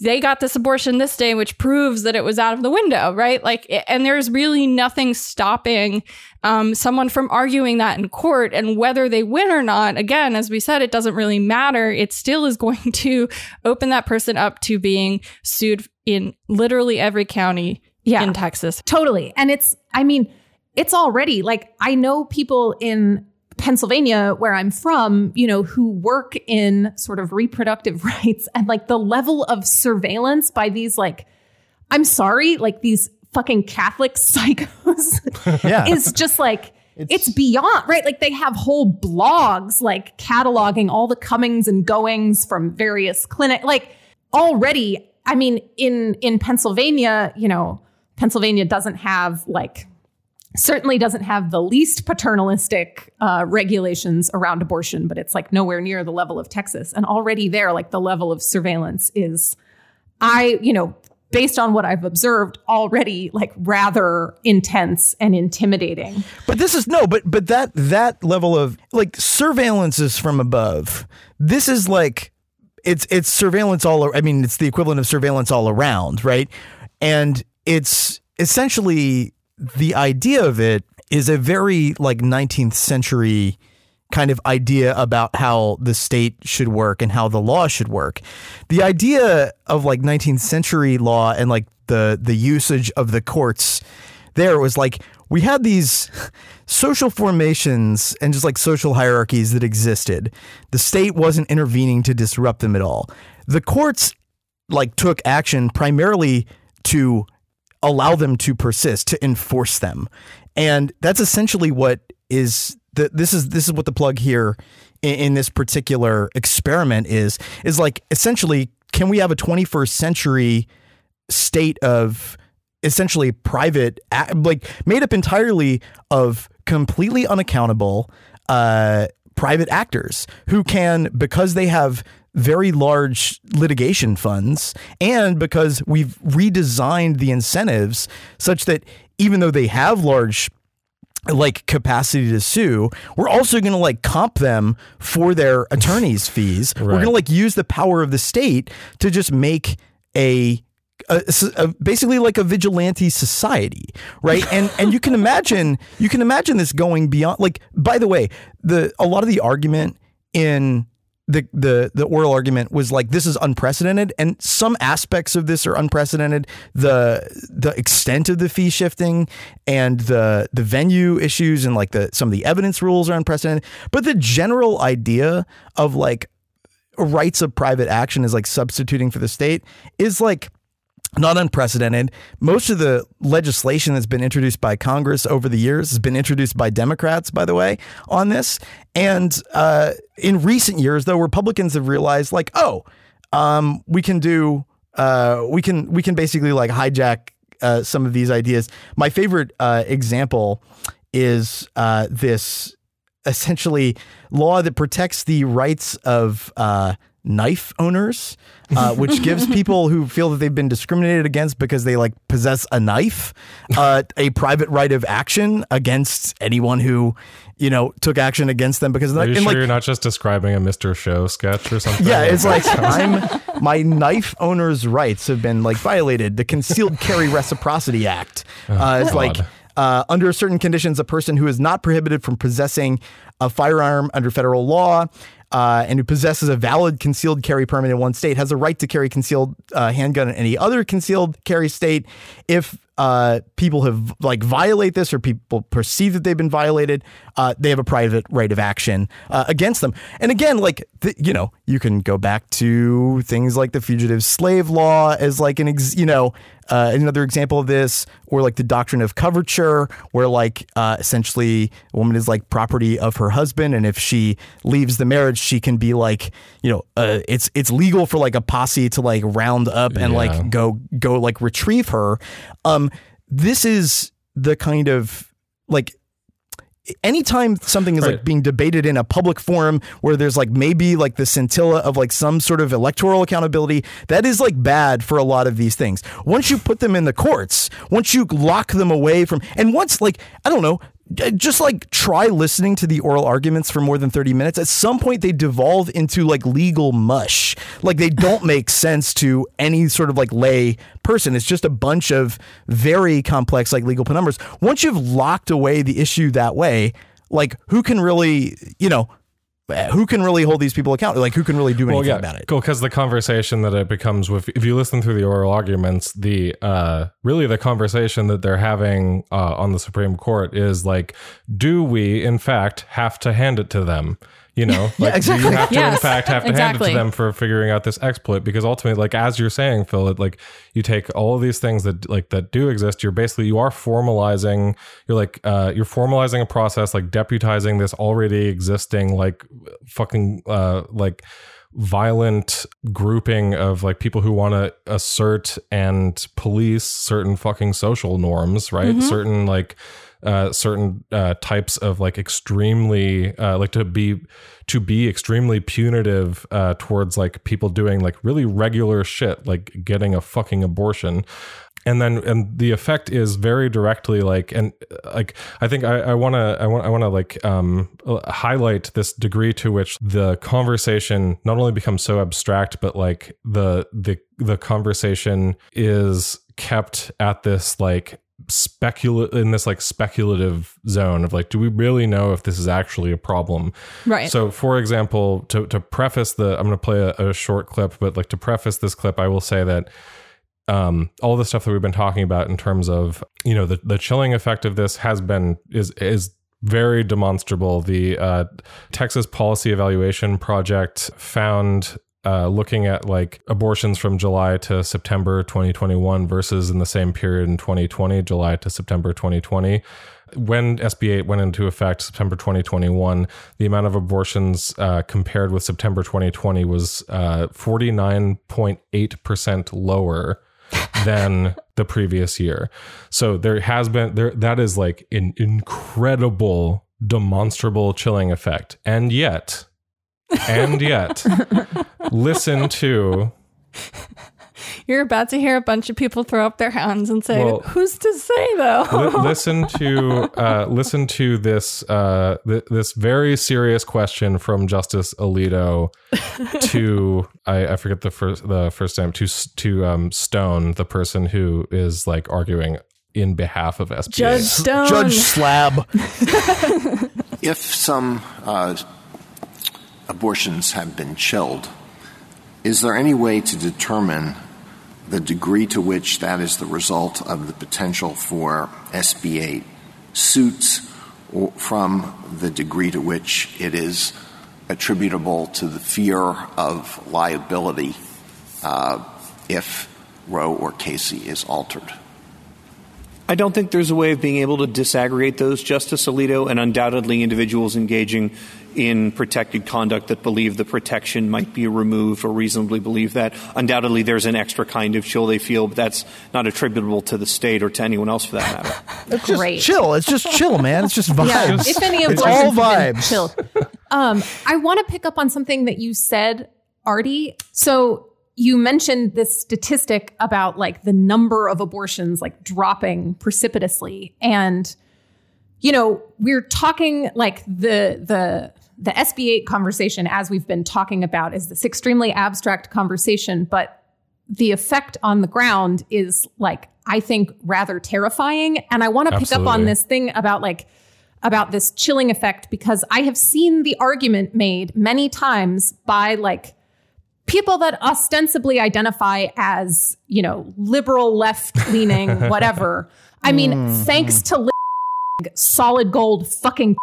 they got this abortion this day, which proves that it was out of the window, right? Like, and there's really nothing stopping um, someone from arguing that in court. And whether they win or not, again, as we said, it doesn't really matter. It still is going to open that person up to being sued in literally every county Yeah. in Texas. Totally. And it's, I mean, it's already like I know people in Pennsylvania, where I'm from, you know, who work in sort of reproductive rights and like the level of surveillance by these, like, I'm sorry, like these fucking Catholic psychos Yeah. is just like, it's, beyond, right? Like they have whole blogs like cataloging all the comings and goings from various clinic. Like already, I mean, in in Pennsylvania, you know, Pennsylvania doesn't have like certainly doesn't have the least paternalistic uh, regulations around abortion, but it's like nowhere near the level of Texas. And already there, like the level of surveillance is, I, you know, based on what I've observed, already like rather intense and intimidating. But this is no, but but that that level of like surveillance is from above. This is like it's it's surveillance all. I mean, it's the equivalent of surveillance all around, right? And it's essentially the idea of it is a very like 19th century kind of idea about how the state should work and how the law should work. The idea of like 19th century law and like the the usage of the courts there was like we had these social formations and just like social hierarchies that existed. The state wasn't intervening to disrupt them at all. The courts like took action primarily to allow them to persist, to enforce them. And that's essentially what is the, this is this is what the plug here in, in this particular experiment is is like essentially can we have a 21st century state of essentially private like made up entirely of completely unaccountable uh, private actors who can because they have very large litigation funds and because we've redesigned the incentives such that even though they have large like capacity to sue we're also going to like comp them for their attorneys fees right. we're going to like use the power of the state to just make a a, a, basically like a vigilante society, right? And and you can imagine you can imagine this going beyond. Like, by the way, the a lot of the argument in the the the oral argument was like this is unprecedented. And some aspects of this are unprecedented. The the extent of the fee shifting and the the venue issues and like the some of the evidence rules are unprecedented. But the general idea of like rights of private action is like substituting for the state is like not unprecedented. Most of the legislation that's been introduced by Congress over the years has been introduced by Democrats, by the way, on this. And uh, in recent years, though, Republicans have realized, like, oh, um, we can do, uh, we can, we can basically like hijack uh, some of these ideas. My favorite uh, example is uh, this essentially law that protects the rights of uh, knife owners, uh, which gives people who feel that they've been discriminated against because they like possess a knife uh, a private right of action against anyone who you know took action against them because Are you sure like, you're not just describing a Mr. Show sketch or something? Yeah, it's like I'm my knife owner's rights have been like violated. The Concealed Carry Reciprocity Act oh, uh, is like. Uh, under certain conditions, a person who is not prohibited from possessing a firearm under federal law uh, and who possesses a valid concealed carry permit in one state has a right to carry concealed uh, handgun in any other concealed carry state if uh, people have like violate this or people perceive that they've been violated, uh, they have a private right of action uh, against them. And again, like th- you know, you can go back to things like the fugitive slave law as like an ex- you know uh, another example of this, or like the doctrine of coverture, where like uh, essentially a woman is like property of her husband, and if she leaves the marriage, she can be like, you know, uh, it's it's legal for like a posse to like round up and yeah. like go go like retrieve her. Um, this is the kind of like anytime something is right. like being debated in a public forum where there's like maybe like the scintilla of like some sort of electoral accountability, that is like bad for a lot of these things. Once you put them in the courts, once you lock them away from, and once like, I don't know, Uh, just like try listening to the oral arguments for more than 30 minutes. At some point, they devolve into like legal mush. Like they don't make sense to any sort of like lay person. It's just a bunch of very complex like legal penumbras. Once you've locked away the issue that way, like who can really, you know, who can really hold these people accountable? Like, who can really do anything well, yeah, about it? Cool, because the conversation that it becomes with, if you listen through the oral arguments, the uh, really the conversation that they're having uh, on the Supreme Court is like, do we in fact have to hand it to them? You know, like yeah, exactly. you have to yes, in fact have to exactly. hand it to them for figuring out this exploit? Because ultimately, like as you're saying, Phil, it, like you take all of these things that like that do exist. You're basically you are formalizing. You're like uh, you're formalizing a process, like deputizing this already existing like fucking uh, like violent grouping of like people who want to assert and police certain fucking social norms, right? Mm-hmm. Certain like uh, certain uh, types of like extremely uh, like to be to be extremely punitive uh, towards like people doing like really regular shit like getting a fucking abortion. And then and the effect is very directly like and uh, like i think i want to i want i want to like um highlight this degree to which the conversation not only becomes so abstract but like the the the conversation is kept at this like specula in this like speculative zone of like do we really know if this is actually a problem Right. so for example to to preface the i'm going to play a, a short clip but like to preface this clip i will say that um, all the stuff that we've been talking about in terms of you know the, the chilling effect of this has been is is very demonstrable. The uh, Texas Policy Evaluation Project found uh, looking at like abortions from July to September 2021 versus in the same period in 2020, July to September 2020. When SB 8 went into effect, September 2021, the amount of abortions uh, compared with September 2020 was uh, 49.8% lower than the previous year. So there has been there that is like an incredible demonstrable chilling effect. And yet and yet listen to You're about to hear a bunch of people throw up their hands and say, Well- "Who's to say though?" li- listen to uh, listen to this uh, th- this very serious question from Justice Alito to I, I forget the first the first name to to um, Stone, the person who is like arguing in behalf of SBA. Judd Stone. Judge Slab. If some uh, abortions have been chilled, is there any way to determine the degree to which that is the result of the potential for SB 8 suits or from the degree to which it is attributable to the fear of liability uh, if Roe or Casey is altered? I don't think there's a way of being able to disaggregate those, Justice Alito, and undoubtedly individuals engaging in protected conduct that believe the protection might be removed or reasonably believe that. Undoubtedly, there's an extra kind of chill they feel, but that's not attributable to the state or to anyone else for that matter. It's just Great. chill. It's just chill, man. It's just vibes. Yeah, if any it's abortions all vibes. chilled. Um, I want to pick up on something that you said, Artie. So you mentioned this statistic about like the number of abortions like dropping precipitously, and you know we're talking like the the the SB8 conversation as we've been talking about is this extremely abstract conversation, but the effect on the ground is like I think rather terrifying. And I want to pick up on this thing about like about this chilling effect because I have seen the argument made many times by like people that ostensibly identify as, you know, liberal, left leaning, whatever. I mean, hmm. thanks to li- solid gold fucking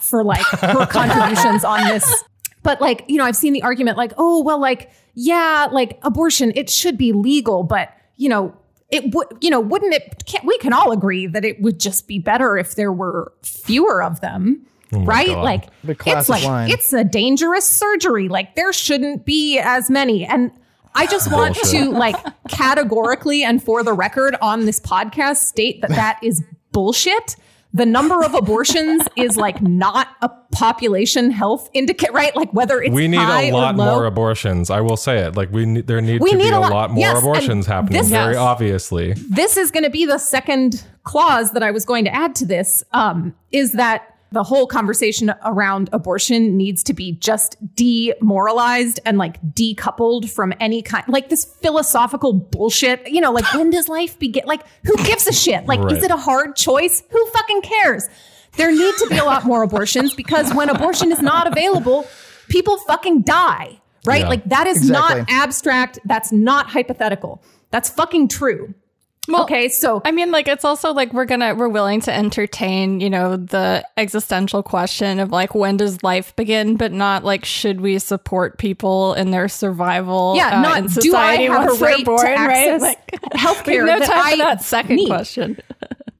for like her contributions on this. But like, you know, I've seen the argument like, oh, well, like, yeah, like abortion, it should be legal, but you know, it would, you know, wouldn't it? Can't, we can all agree that it would just be better if there were fewer of them, right? God. Like, The it's like line. it's a dangerous surgery. Like, there shouldn't be as many. And I just want to like categorically and for the record on this podcast state that that is bullshit. The number of abortions is like not a population health indicator, right? Like whether it's we need high a lot more abortions. I will say it. Like we need, there need We to need be a a lot- lot, more yes, abortions happening. this- very Yes. obviously. this is going to be the second clause that I was going to add to this um, is that the whole conversation around abortion needs to be just demoralized and like decoupled from any kind like this philosophical bullshit. You know like when does life begin? Like who gives a shit? Like Right. is it a hard choice? Who fucking cares? There need to be a lot more abortions because when abortion is not available people fucking die right? Yeah. like that is Exactly. not abstract. That's not hypothetical. That's fucking true okay, so I mean, like, it's also like we're gonna, we're willing to entertain, you know, the existential question of like, when does life begin, but not like, should we support people in their survival? yeah, uh, not in do I society have a right born, to right? access Like, we healthcare no that time I for that second need. question.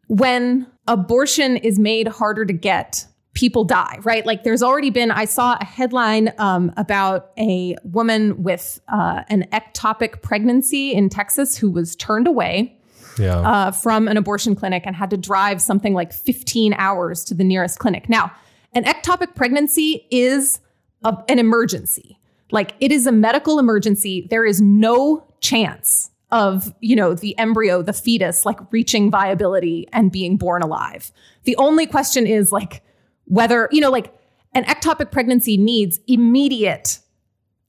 When abortion is made harder to get, people die, right? Like there's already been, I saw a headline um, about a woman with uh, an ectopic pregnancy in Texas who was turned away Yeah. uh, from an abortion clinic and had to drive something like 15 hours to the nearest clinic. Now, an ectopic pregnancy is a, an emergency. Like it is a medical emergency. There is no chance of, you know, the embryo, the fetus, like reaching viability and being born alive. The only question is like whether, you know, like an ectopic pregnancy needs immediate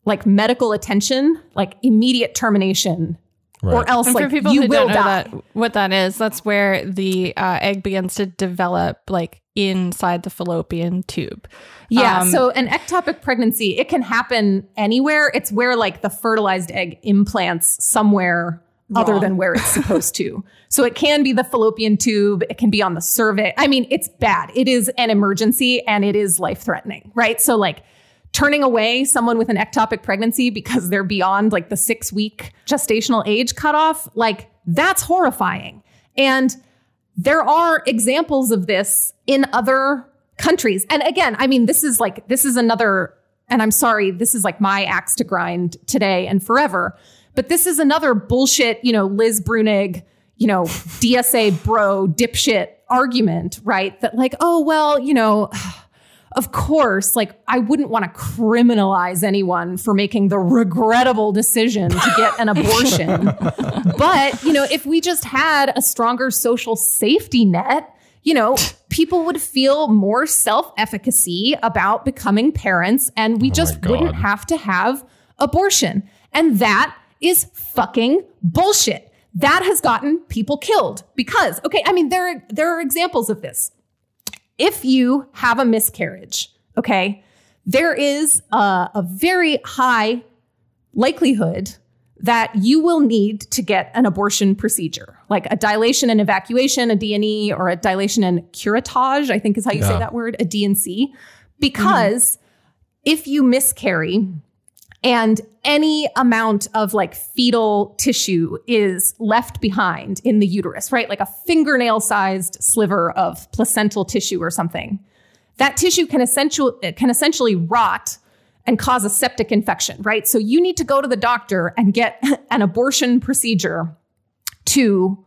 like medical attention, like immediate termination, or else And like for people you who will don't know die. that what that is, that's where the uh, egg begins to develop like inside the fallopian tube. Yeah. Um, so an ectopic pregnancy, it can happen anywhere. It's where like the fertilized egg implants somewhere other than where it's supposed to. So it can be the fallopian tube. It can be on the cervix. I mean, it's bad. It is an emergency and it is life threatening, right? So like turning away someone with an ectopic pregnancy because they're beyond like the six week gestational age cutoff, like that's horrifying. And there are examples of this in other countries. And again, I mean, this is like, this is another, and I'm sorry, this is like my axe to grind today and forever. But this is another bullshit, you know, Liz Bruenig, you know, DSA bro dipshit argument, right? That like, oh, well, you know, of course, like I wouldn't want to criminalize anyone for making the regrettable decision to get an abortion. but, you know, if we just had a stronger social safety net, you know, people would feel more self efficacy about becoming parents and we oh just wouldn't have to have abortion. And that is fucking bullshit. That has gotten people killed because, okay, I mean, there are, there are examples of this if you have a miscarriage, okay, there is a, a very high likelihood that you will need to get an abortion procedure, like a dilation and evacuation, a D&E, or a dilation and curettage, I think is how you say that word, a D&C, because if you miscarry, and any amount of like fetal tissue is left behind in the uterus, right? Like a fingernail sized sliver of placental tissue or something. That tissue can essentially can essentially rot and cause a septic infection, right? So you need to go to the doctor and get an abortion procedure to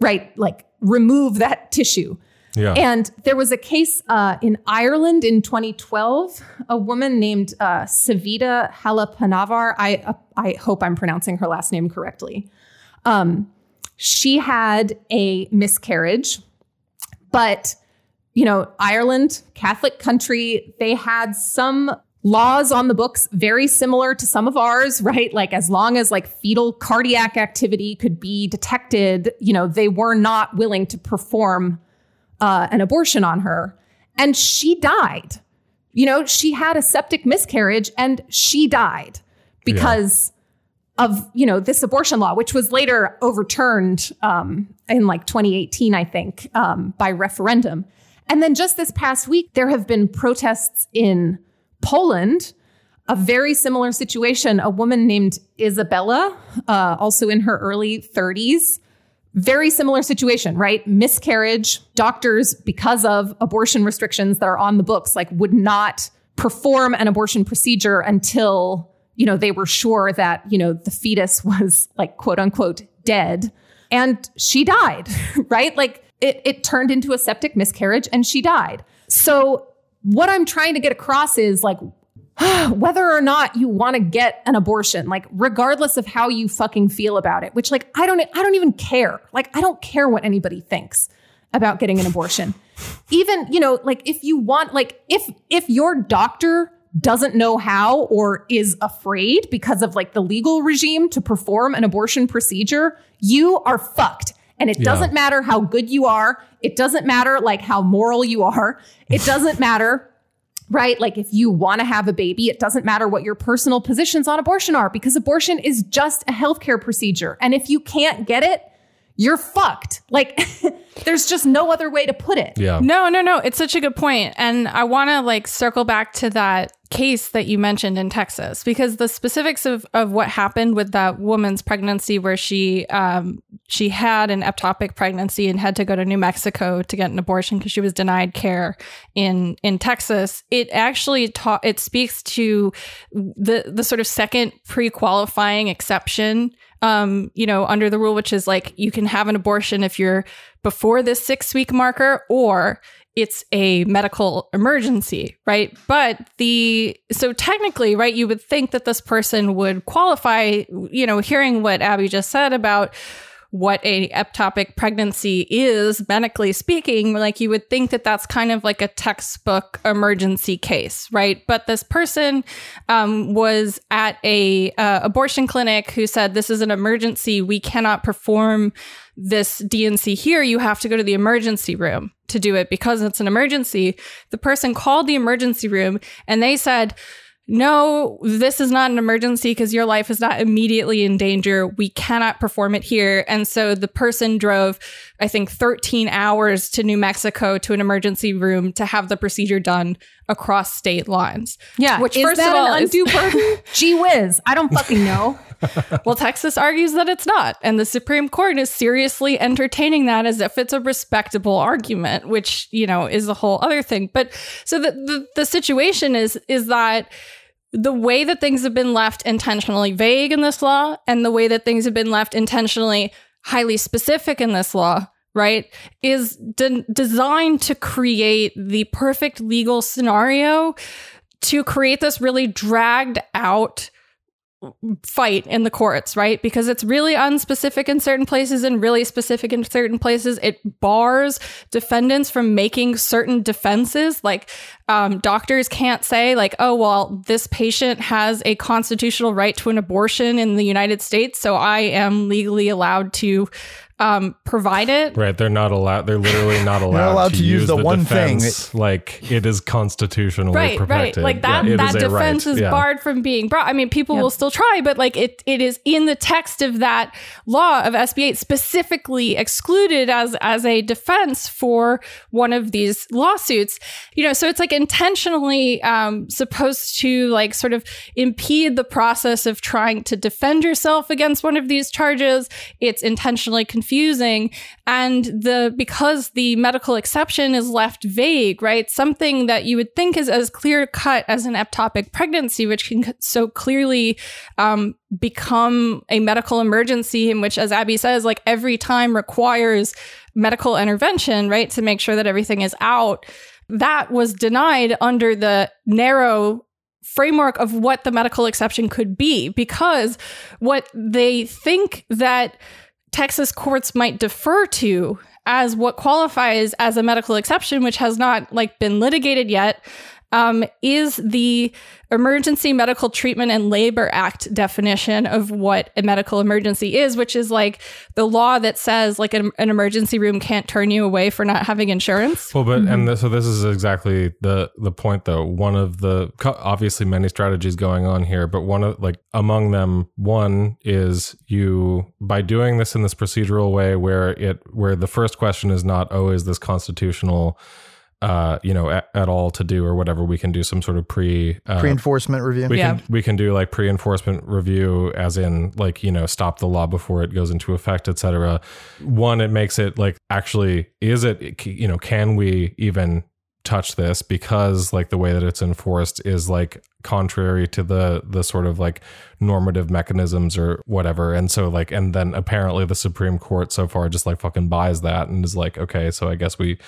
right like remove that tissue. Yeah. And there was a case uh, in Ireland in 2012. A woman named uh, Savita Halappanavar. I uh, I hope I'm pronouncing her last name correctly. Um, she had a miscarriage, but you know, Ireland, Catholic country, they had some laws on the books very similar to some of ours, right? Like as long as like fetal cardiac activity could be detected, you know, they were not willing to perform uh, an abortion on her. And she died. You know, she had a septic miscarriage and she died because of, you know, this abortion law, which was later overturned um, in like 2018, I think, um, by referendum. And then just this past week, there have been protests in Poland, a very similar situation. A woman named Isabella, uh, also in her early 30s, very similar situation, right? Miscarriage. Doctors, because of abortion restrictions that are on the books, like would not perform an abortion procedure until, you know, they were sure that, you know, the fetus was like quote unquote dead. And she died, right? Like it, it turned into a septic miscarriage and she died. So what I'm trying to get across is like whether or not you want to get an abortion, like regardless of how you fucking feel about it, which like I don't I don't even care. Like I don't care what anybody thinks about getting an abortion. Even, you know, like if you want like if if your doctor doesn't know how or is afraid because of like the legal regime to perform an abortion procedure, you are fucked. And it Yeah. doesn't matter how good you are. It doesn't matter like how moral you are. It doesn't matter right? Like if you want to have a baby, it doesn't matter what your personal positions on abortion are because abortion is just a healthcare procedure. And if you can't get it, you're fucked. Like there's just no other way to put it. Yeah. No, no, no. It's such a good point. And I want to like circle back to that case that you mentioned in Texas because the specifics of, of what happened with that woman's pregnancy where she um, she had an ectopic pregnancy and had to go to New Mexico to get an abortion because she was denied care in in Texas it actually ta- it speaks to the the sort of second pre-qualifying exception um, you know, under the rule, which is like you can have an abortion if you're before this six week marker or it's a medical emergency, right? But the so technically, right, you would think that this person would qualify, you know, hearing what Abby just said about what a ectopic pregnancy is medically speaking like you would think that that's kind of like a textbook emergency case right? But this person um, was at a uh, abortion clinic who said this is an emergency. We cannot perform this D&C here. You have to go to the emergency room to do it. Because it's an emergency the person called the emergency room and they said no, this is not an emergency because your life is not immediately in danger. We cannot perform it here. And so the person drove, I think, 13 hours to New Mexico to an emergency room to have the procedure done across state lines. Yeah. Which, is first that of all, an is- undue burden? Gee whiz. I don't fucking know. well, Texas argues that it's not. And the Supreme Court is seriously entertaining that as if it's a respectable argument, which, you know, is a whole other thing. But so the, the, the situation is, is that the way that things have been left intentionally vague in this law and the way that things have been left intentionally highly specific in this law right is de- designed to create the perfect legal scenario to create this really dragged out fight in the courts, right? Because it's really unspecific in certain places and really specific in certain places. It bars defendants from making certain defenses. Like um, doctors can't say, like, oh, well, this patient has a constitutional right to an abortion in the United States, so I am legally allowed to um, provide it. Right, they're not allowed. They're literally not allowed, allowed to use the one thing defense, like it is constitutionally right, protected. right. Like that. Yeah, that is defense right. is Yeah. barred from being brought. I mean, people will still try, but like it, it is in the text of that law of SB 8 specifically excluded as as a defense for one of these lawsuits. You know, so it's like intentionally um, supposed to like sort of impede the process of trying to defend yourself against one of these charges. It's intentionally confusing, and the because the medical exception is left vague, right? Something that you would think is as clear cut as an ectopic pregnancy, which can so clearly um, become a medical emergency, in which, as Abby says, like every time requires medical intervention, right, to make sure that everything is out. That was denied under the narrow framework of what the medical exception could be because what they think that Texas courts might defer to as what qualifies as a medical exception, which has not like been litigated yet, um, is the Emergency Medical Treatment and Labor Act definition of what a medical emergency is, which is like the law that says like an, an emergency room can't turn you away for not having insurance. Well, but Mm-hmm. and th- so this is exactly the the point, though. One of the obviously many strategies going on here, but one of like among them, one is you by doing this in this procedural way, where it where the first question is not, oh, is this constitutional, uh, you know, at, at all to do or whatever. We can do some sort of pre uh, Pre-enforcement review. we Yeah. can we can do like pre-enforcement review as in like you know stop the law before it goes into effect etc one it makes it like actually is it you know can we even touch this because like the way that it's enforced is like contrary to the the sort of like normative mechanisms or whatever and so like and then apparently the supreme court so far just like fucking buys that and is like okay so i guess we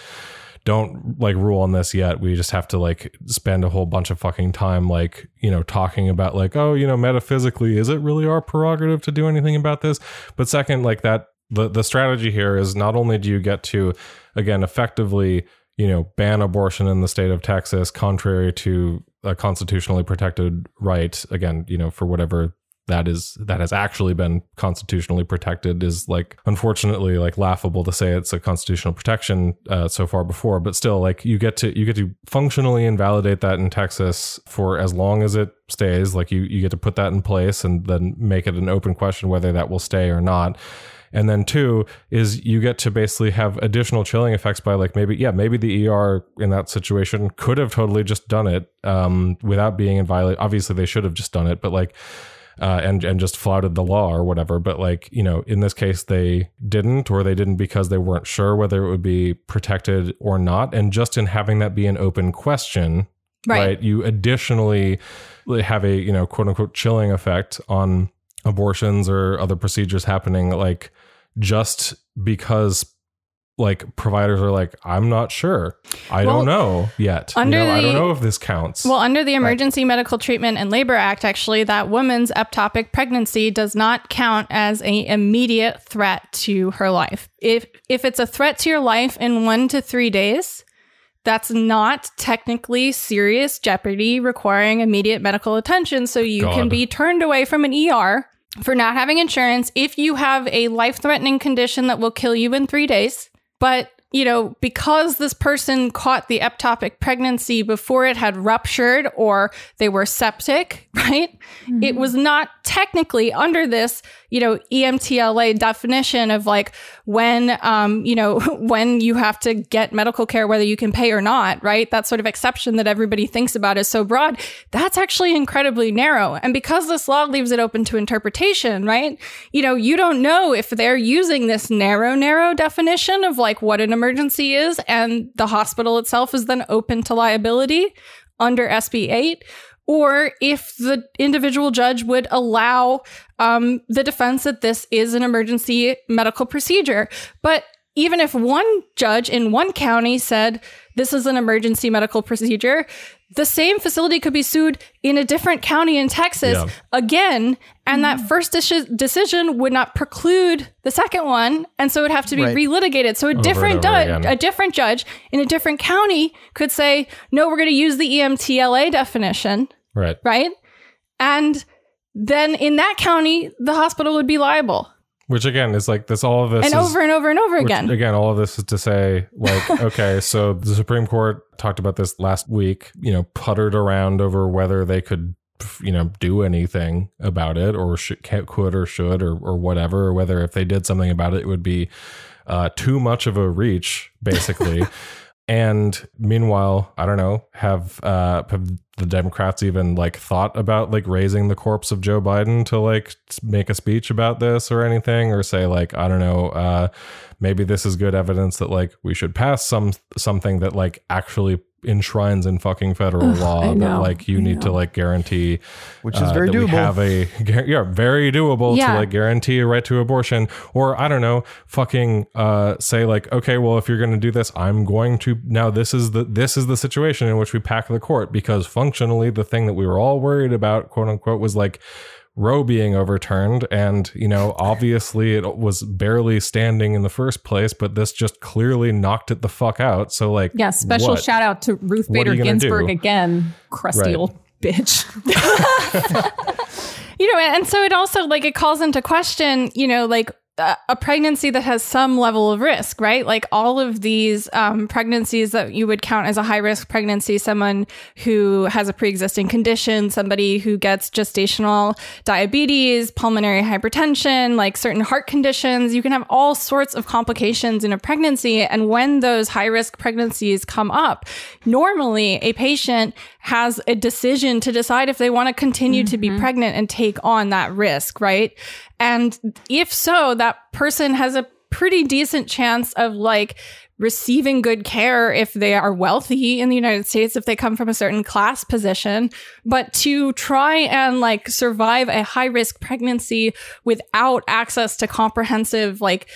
don't like rule on this yet. We just have to like spend a whole bunch of fucking time like, you know, talking about like, oh, you know, metaphysically, is it really our prerogative to do anything about this? But second, like that the the strategy here is not only do you get to again effectively, you know, ban abortion in the state of Texas contrary to a constitutionally protected right, again, you know, for whatever that is that has actually been constitutionally protected is like unfortunately like laughable to say it's a constitutional protection uh, so far before but still like you get to you get to functionally invalidate that in Texas for as long as it stays like you you get to put that in place and then make it an open question whether that will stay or not And then two is you get to basically have additional chilling effects by like maybe yeah maybe the ER in that situation could have totally just done it um, without being in violation. Obviously they should have just done it, but like uh, and and just flouted the law or whatever. But like you know, in this case, they didn't, or they didn't because they weren't sure whether it would be protected or not. And just in having that be an open question, Right. right, you additionally have a you know quote unquote chilling effect on abortions or other procedures happening, like just because like providers are like i'm not sure i Well, don't know yet under you know, i don't the- know if this counts Well, under the Emergency Medical Treatment and Labor Act, actually, that woman's ectopic pregnancy does not count as a immediate threat to her life. If if it's a threat to your life in one to three days, that's not technically serious jeopardy requiring immediate medical attention. So you can be turned away from an ER for not having insurance if you have a life threatening condition that will kill you in three days. But you know, because this person caught the ectopic pregnancy before it had ruptured or they were septic, right? It was not technically under this, you know, EMTALA definition of like when, um, you know, when you have to get medical care, whether you can pay or not, right? That sort of exception that everybody thinks about is so broad. That's actually incredibly narrow. And because this law leaves it open to interpretation, right? You know, you don't know if they're using this narrow, narrow definition of like what an emergency is, and the hospital itself is then open to liability under SB 8, or if the individual judge would allow um, the defense that this is an emergency medical procedure. But even if one judge in one county said this is an emergency medical procedure, the same facility could be sued in a different county in Texas Yeah. again, and that mm-hmm. first deci- decision would not preclude the second one, and so it would have to be Right. relitigated. So a different over judge, again. a different judge in a different county could say, "No, we're going to use the EMTALA definition." right right? And then in that county, the hospital would be liable. Which again is like this all of this And is, over and over and over Which, again. again, all of this is to say, like, okay, so the Supreme Court talked about this last week, you know, puttered around over whether they could, you know, do anything about it or should, could or should or, or whatever, or whether if they did something about it, it would be uh, too much of a reach, basically. and meanwhile, I don't know, have, uh, have the Democrats even like thought about like raising the corpse of Joe Biden to like make a speech about this or anything, or say like I don't know, uh, maybe this is good evidence that like we should pass some something that like actually enshrines in fucking federal law that like you I need to like guarantee, Which is uh, very doable. have a yeah very doable Yeah. to like guarantee a right to abortion or I don't know fucking uh say like okay well if you're going to do this I'm going to now this is the this is the situation in which we pack the court because functionally the thing that we were all worried about quote unquote was like Roe being overturned and you know obviously it was barely standing in the first place but this just clearly knocked it the fuck out so like Yeah, special what? shout out to Ruth Bader Ginsburg do? again, crusty Right. old bitch. you know, and so it also like it calls into question, you know, like a, pregnancy that has some level of risk, right? Like all of these um, pregnancies that you would count as a high risk pregnancy, someone who has a pre existing condition, somebody who gets gestational diabetes, pulmonary hypertension, like certain heart conditions. You can have all sorts of complications in a pregnancy. And when those high risk pregnancies come up, normally a patient has a decision to decide if they want to continue to be mm-hmm. pregnant and take on that risk, right? And if so, that person has a pretty decent chance of like receiving good care if they are wealthy in the United States, if they come from a certain class position. But to try and like survive a high risk pregnancy without access to comprehensive, like,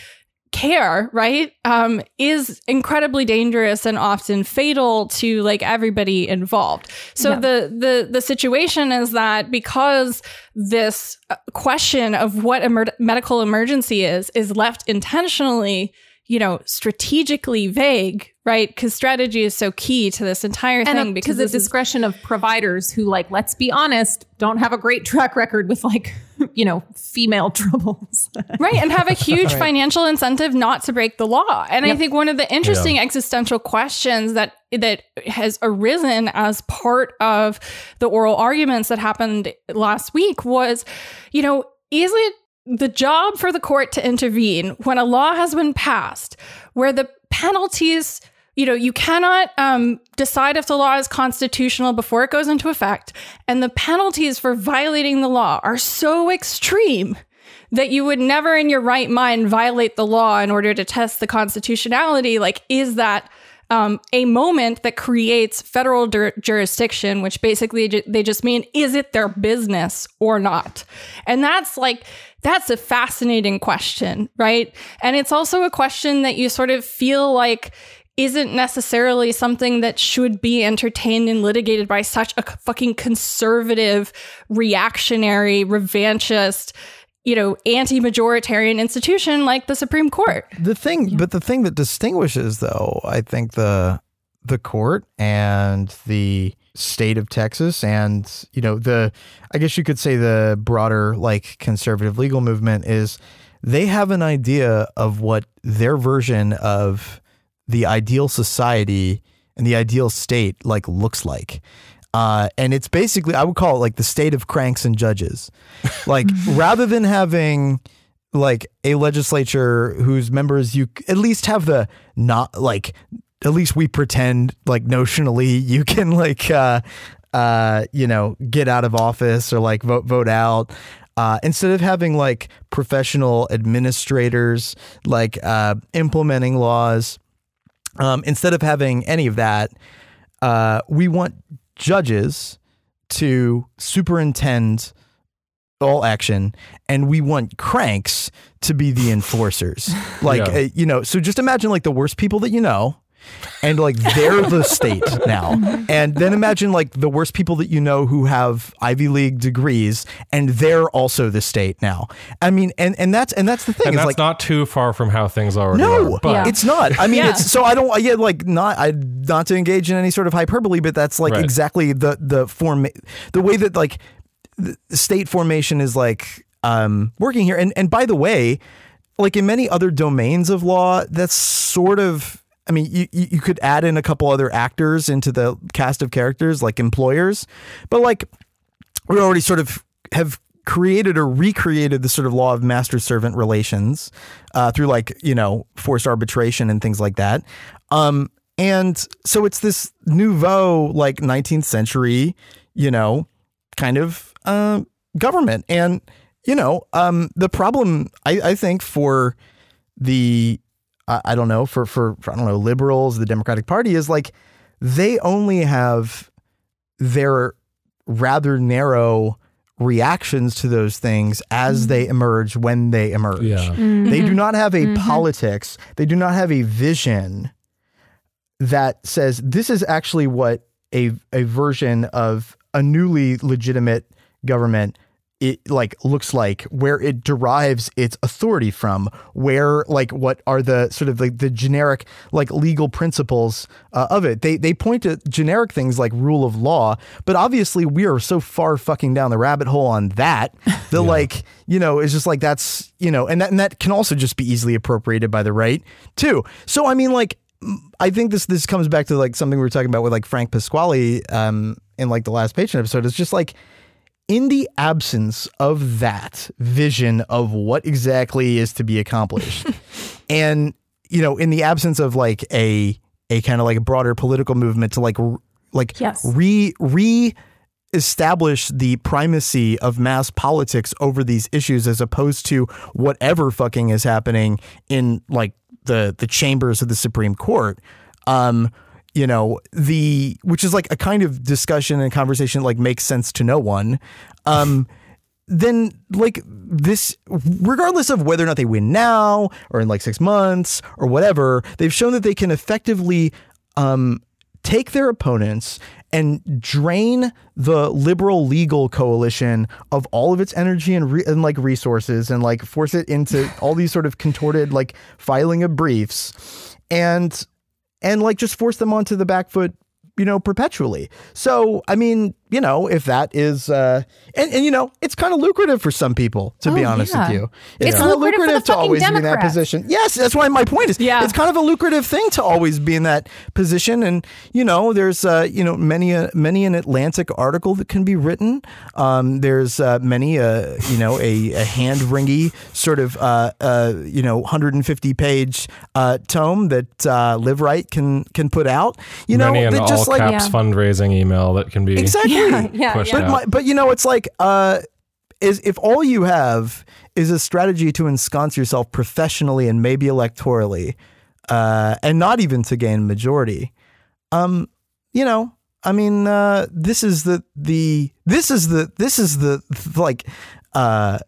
care right um is incredibly dangerous and often fatal to like everybody involved so Yeah. the the the situation is that because this uh, question of what a emer- medical emergency is is left intentionally you know strategically vague right? Because strategy is so key to this entire and thing up to because the this is discretion of providers who, like, let's be honest, don't have a great track record with like, you know, female troubles. right and have a huge financial incentive not to break the law. And i think one of the interesting existential questions that that has arisen as part of the oral arguments that happened last week was you know is it the job for the court to intervene when a law has been passed where the penalties you know you cannot um, decide if the law is constitutional before it goes into effect and the penalties for violating the law are so extreme that you would never in your right mind violate the law in order to test the constitutionality like is that um, a moment that creates federal dur- jurisdiction, which basically ju- they just mean is it their business or not? And that's like, that's a fascinating question, right? And it's also a question that you sort of feel like isn't necessarily something that should be entertained and litigated by such a fucking conservative, reactionary, revanchist, you know, anti-majoritarian institution like the Supreme Court. The thing, but the thing that distinguishes, though, I think the the court and the state of Texas, and you know, the I guess you could say the broader like conservative legal movement is they have an idea of what their version of the ideal society and the ideal state like looks like. Uh, and it's basically, I would call it like the state of cranks and judges. Like, rather than having like a legislature whose members you at least have the not like, at least we pretend like notionally you can like, uh, uh, you know, get out of office or like vote, vote out. Uh, instead of having like professional administrators like uh, implementing laws, um, instead of having any of that, uh, we want judges to superintend all action and we want cranks to be the enforcers like Yeah. uh, you know so just imagine like the worst people that you know and like they're the state now and then imagine like the worst people that you know who have ivy league degrees and they're also the state now i mean and and that's and that's the thing And is that's like not too far from how things already no, are. But it's not. I mean, Yeah. it's so I don't. Yeah, like not. I not to engage in any sort of hyperbole, but that's like Right. exactly the the form, the way that like the state formation is like um working here. And and by the way, like in many other domains of law, that's sort of. I mean, you, you could add in a couple other actors into the cast of characters, like employers, but like we already sort of have created or recreated the sort of law of master servant relations uh, through like you know forced arbitration and things like that. Um, and so it's this nouveau like 19th century you know kind of uh, government. And you know um, the problem I, I think for the I I don't know for, for for I don't know liberals the Democratic Party is like they only have their rather narrow reactions to those things as mm-hmm. they emerge when they emerge. Yeah. Mm-hmm. They do not have a mm-hmm. politics, they do not have a vision that says this is actually what a a version of a newly legitimate government it like looks like where it derives its authority from where like what are the sort of like the generic like legal principles uh, of it. They they point to generic things like rule of law but obviously we are so far fucking down the rabbit hole on that that like you know it's just like that's you know and that and that can also just be easily appropriated by the right too. So i mean like I think this this comes back to like something we were talking about with like Frank Pasquale um in like the last Patreon episode. It's just like in the absence of that vision of what exactly is to be accomplished, and you know, in the absence of like a a kind of like a broader political movement to like like Yes. re re establish the primacy of mass politics over these issues as opposed to whatever fucking is happening in like the the chambers of the Supreme Court. Um, you know, the which is like a kind of discussion and conversation that like makes sense to no one. Um then like this regardless of whether or not they win now or in like 6 months or whatever, they've shown that they can effectively um take their opponents and drain the liberal legal coalition of all of its energy and, re- and like resources and like force it into all these sort of contorted like filing of briefs and and like just force them onto the back foot you know perpetually. So i mean you know, if that is, uh, and, and you know, it's kind of lucrative for some people, to be Oh, honest yeah. with you. It's kinda lucrative for the to fucking always be in that position. Yes, that's why my point is, Yeah. it's kind of a lucrative thing to always be in that position. And you know, there's, uh, you know, many, a, many an Atlantic article that can be written. Um, there's uh, many, uh, you know, a, a hand wringy sort of, uh, uh, you know, 150 page uh, tome that uh, Live Right can can put out. You know, Many an that all just like caps Yeah. fundraising email that can be exactly. Yeah, yeah, yeah. But my, but you know, it's like uh, is if all you have is a strategy to ensconce yourself professionally and maybe electorally, uh, and not even to gain majority. Um, you know, I mean, uh, this is the the this is the this is the like uh,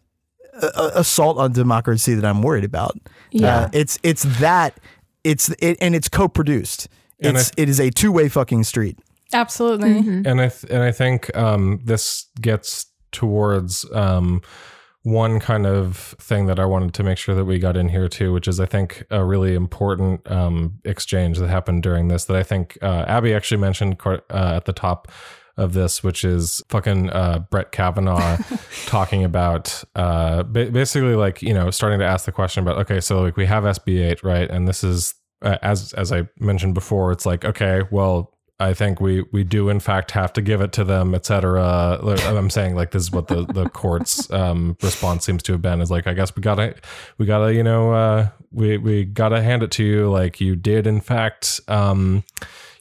a- a- assault on democracy that I'm worried about. Yeah. Uh, it's it's that it's it, and it's co-produced. It's I- it is a two way fucking street. Absolutely. and I th- and I think um, this gets towards um, one kind of thing that I wanted to make sure that we got in here too, which is I think a really important um, exchange that happened during this that I think uh, Abby actually mentioned uh, at the top of this, which is fucking uh, Brett Kavanaugh talking about uh, ba- basically like you know starting to ask the question about okay, so like we have SB eight right, and this is uh, as as I mentioned before, it's like okay, well I think we we do in fact have to give it to them, et cetera. I'm saying like this is what the the court's um, response seems to have been is like I guess we gotta we gotta you know uh, we we gotta hand it to you like you did in fact um,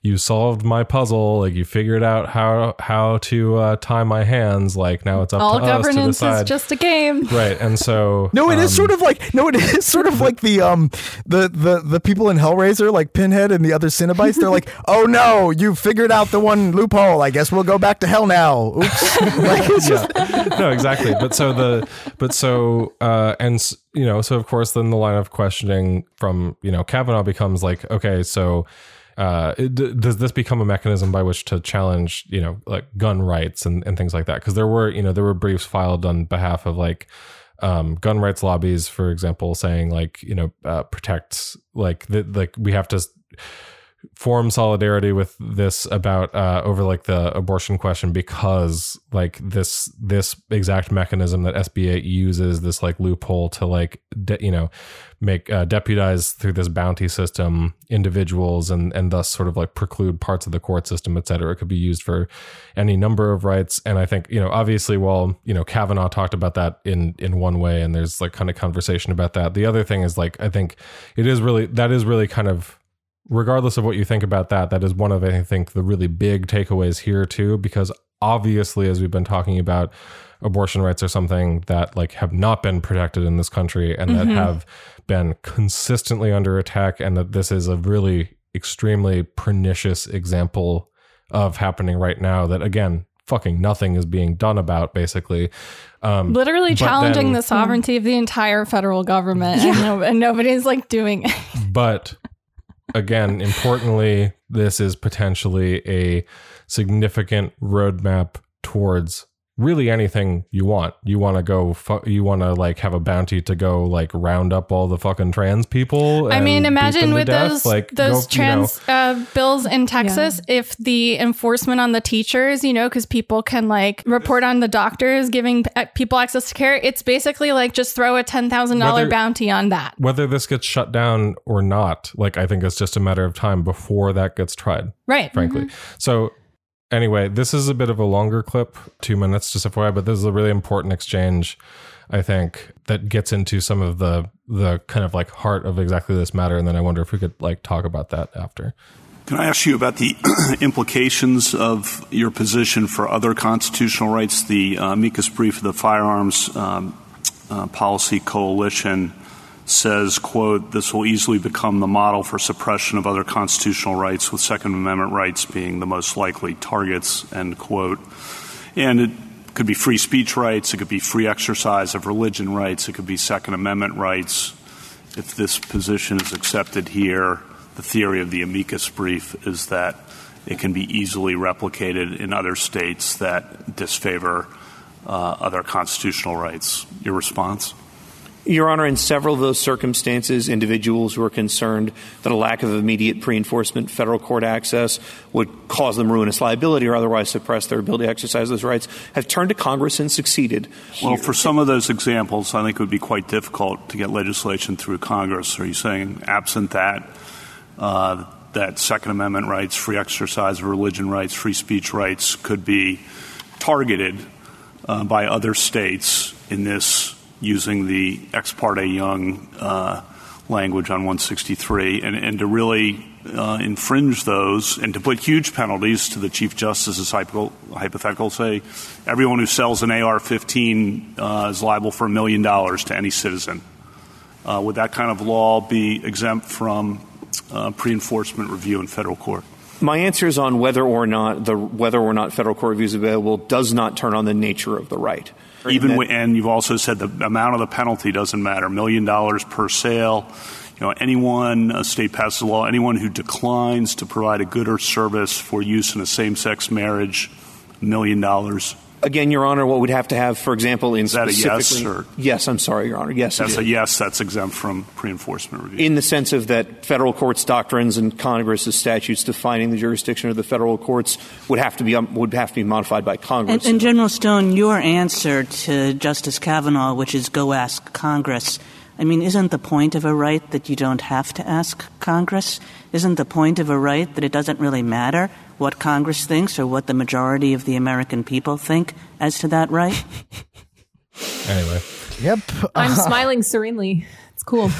you solved my puzzle like you figured out how how to uh, tie my hands like now it's up All to us to governance decide is just a game. right and so No, it is um, sort of like no, it is sort of like the um the the the people in Hellraiser, like Pinhead and the other Cenobites. They're like, oh no, you figured out the one loophole. I guess we'll go back to hell now. Oops. like, it's just, no, exactly. But so the, but so, uh, and s- you know, so of course, then the line of questioning from you know Kavanaugh becomes like, okay, so. Uh, d- does this become a mechanism by which to challenge, you know, like gun rights and, and things like that? Because there were, you know, there were briefs filed on behalf of like um, gun rights lobbies, for example, saying like, you know, uh, like the, like we have to form solidarity with this about uh, over like the abortion question because like this this exact mechanism that SB8 uses this like loophole to like de- you know make uh, deputize through this bounty system individuals and and thus sort of like preclude parts of the court system et cetera. It could be used for any number of rights. And I think you know obviously while you know Kavanaugh talked about that in in one way and there's like kind of conversation about that the other thing is like I think it is really that is really kind of regardless of what you think about that, that is one of I think the really big takeaways here too, because obviously, as we've been talking about, abortion rights are something that like have not been protected in this country and that have been consistently under attack, and that this is a really extremely pernicious example of happening right now. That again. Fucking nothing is being done about basically. Um, Literally challenging then- the sovereignty of the entire federal government, and, no, and nobody's like doing it. but again, importantly, this is potentially a significant roadmap towards really anything you want. You want to go, fu- you want to like have a bounty to go like round up all the fucking trans people. I mean, imagine with death? those like those go- you know, trans uh, bills in Texas, if the enforcement on the teachers, you know, because people can like report on the doctors giving people access to care, it's basically like just throw a ten thousand dollar bounty on that. whether this gets shut down or not, like I think it's just a matter of time before that gets tried. Right. frankly. So anyway, this is a bit of a longer clip, two minutes, just FYI, but this is a really important exchange, I think, that gets into some of the the kind of like heart of exactly this matter. And then I wonder if we could like talk about that after. Can I ask you about the implications of your position for other constitutional rights? The uh, amicus brief of the Firearms um, uh, Policy Coalition says, quote, this will easily become the model for suppression of other constitutional rights, with Second Amendment rights being the most likely targets, end quote. And it could be free speech rights, it could be free exercise of religion rights, it could be Second Amendment rights. If this position is accepted here, the theory of the amicus brief is that it can be easily replicated in other states that disfavor uh, other constitutional rights. Your response? Your Honor, in several of those circumstances, individuals who are concerned that a lack of immediate pre enforcement federal court access would cause them ruinous liability or otherwise suppress their ability to exercise those rights have turned to Congress and succeeded. Well, for some of those examples, I think it would be quite difficult to get legislation through Congress. Are you saying, absent that, uh, that Second Amendment rights, free exercise of religion rights, free speech rights could be targeted uh, by other states in this using the ex parte Young uh, language on 163, and, and to really uh, infringe those and to put huge penalties to the Chief Justice's hypothetical, say everyone who sells an AR 15 uh, is liable for a million dollars to any citizen. Uh, would that kind of law be exempt from uh, pre enforcement review in federal court? My answer is on whether or not the whether or not federal court review is available does not turn on the nature of the right. Even when, and you've also said the amount of the penalty doesn't matter. Million dollars per sale. You know, anyone, a state passes a law, anyone who declines to provide a good or service for use in a same-sex marriage, million dollars. Again, Your Honor, what we'd have to have, for example, in is that a yes? Or? Yes, I'm sorry, Your Honor. Yes, that's a yes. That's exempt from pre-enforcement review. In the sense of that, federal courts' doctrines and Congress's statutes defining the jurisdiction of the federal courts would have to be um, would have to be modified by Congress. And, and General Stone, your answer to Justice Kavanaugh, which is "Go ask Congress." I mean, isn't the point of a right that you don't have to ask Congress? Isn't the point of a right that it doesn't really matter what Congress thinks or what the majority of the American people think as to that right? anyway. Yep. I'm smiling serenely. It's cool.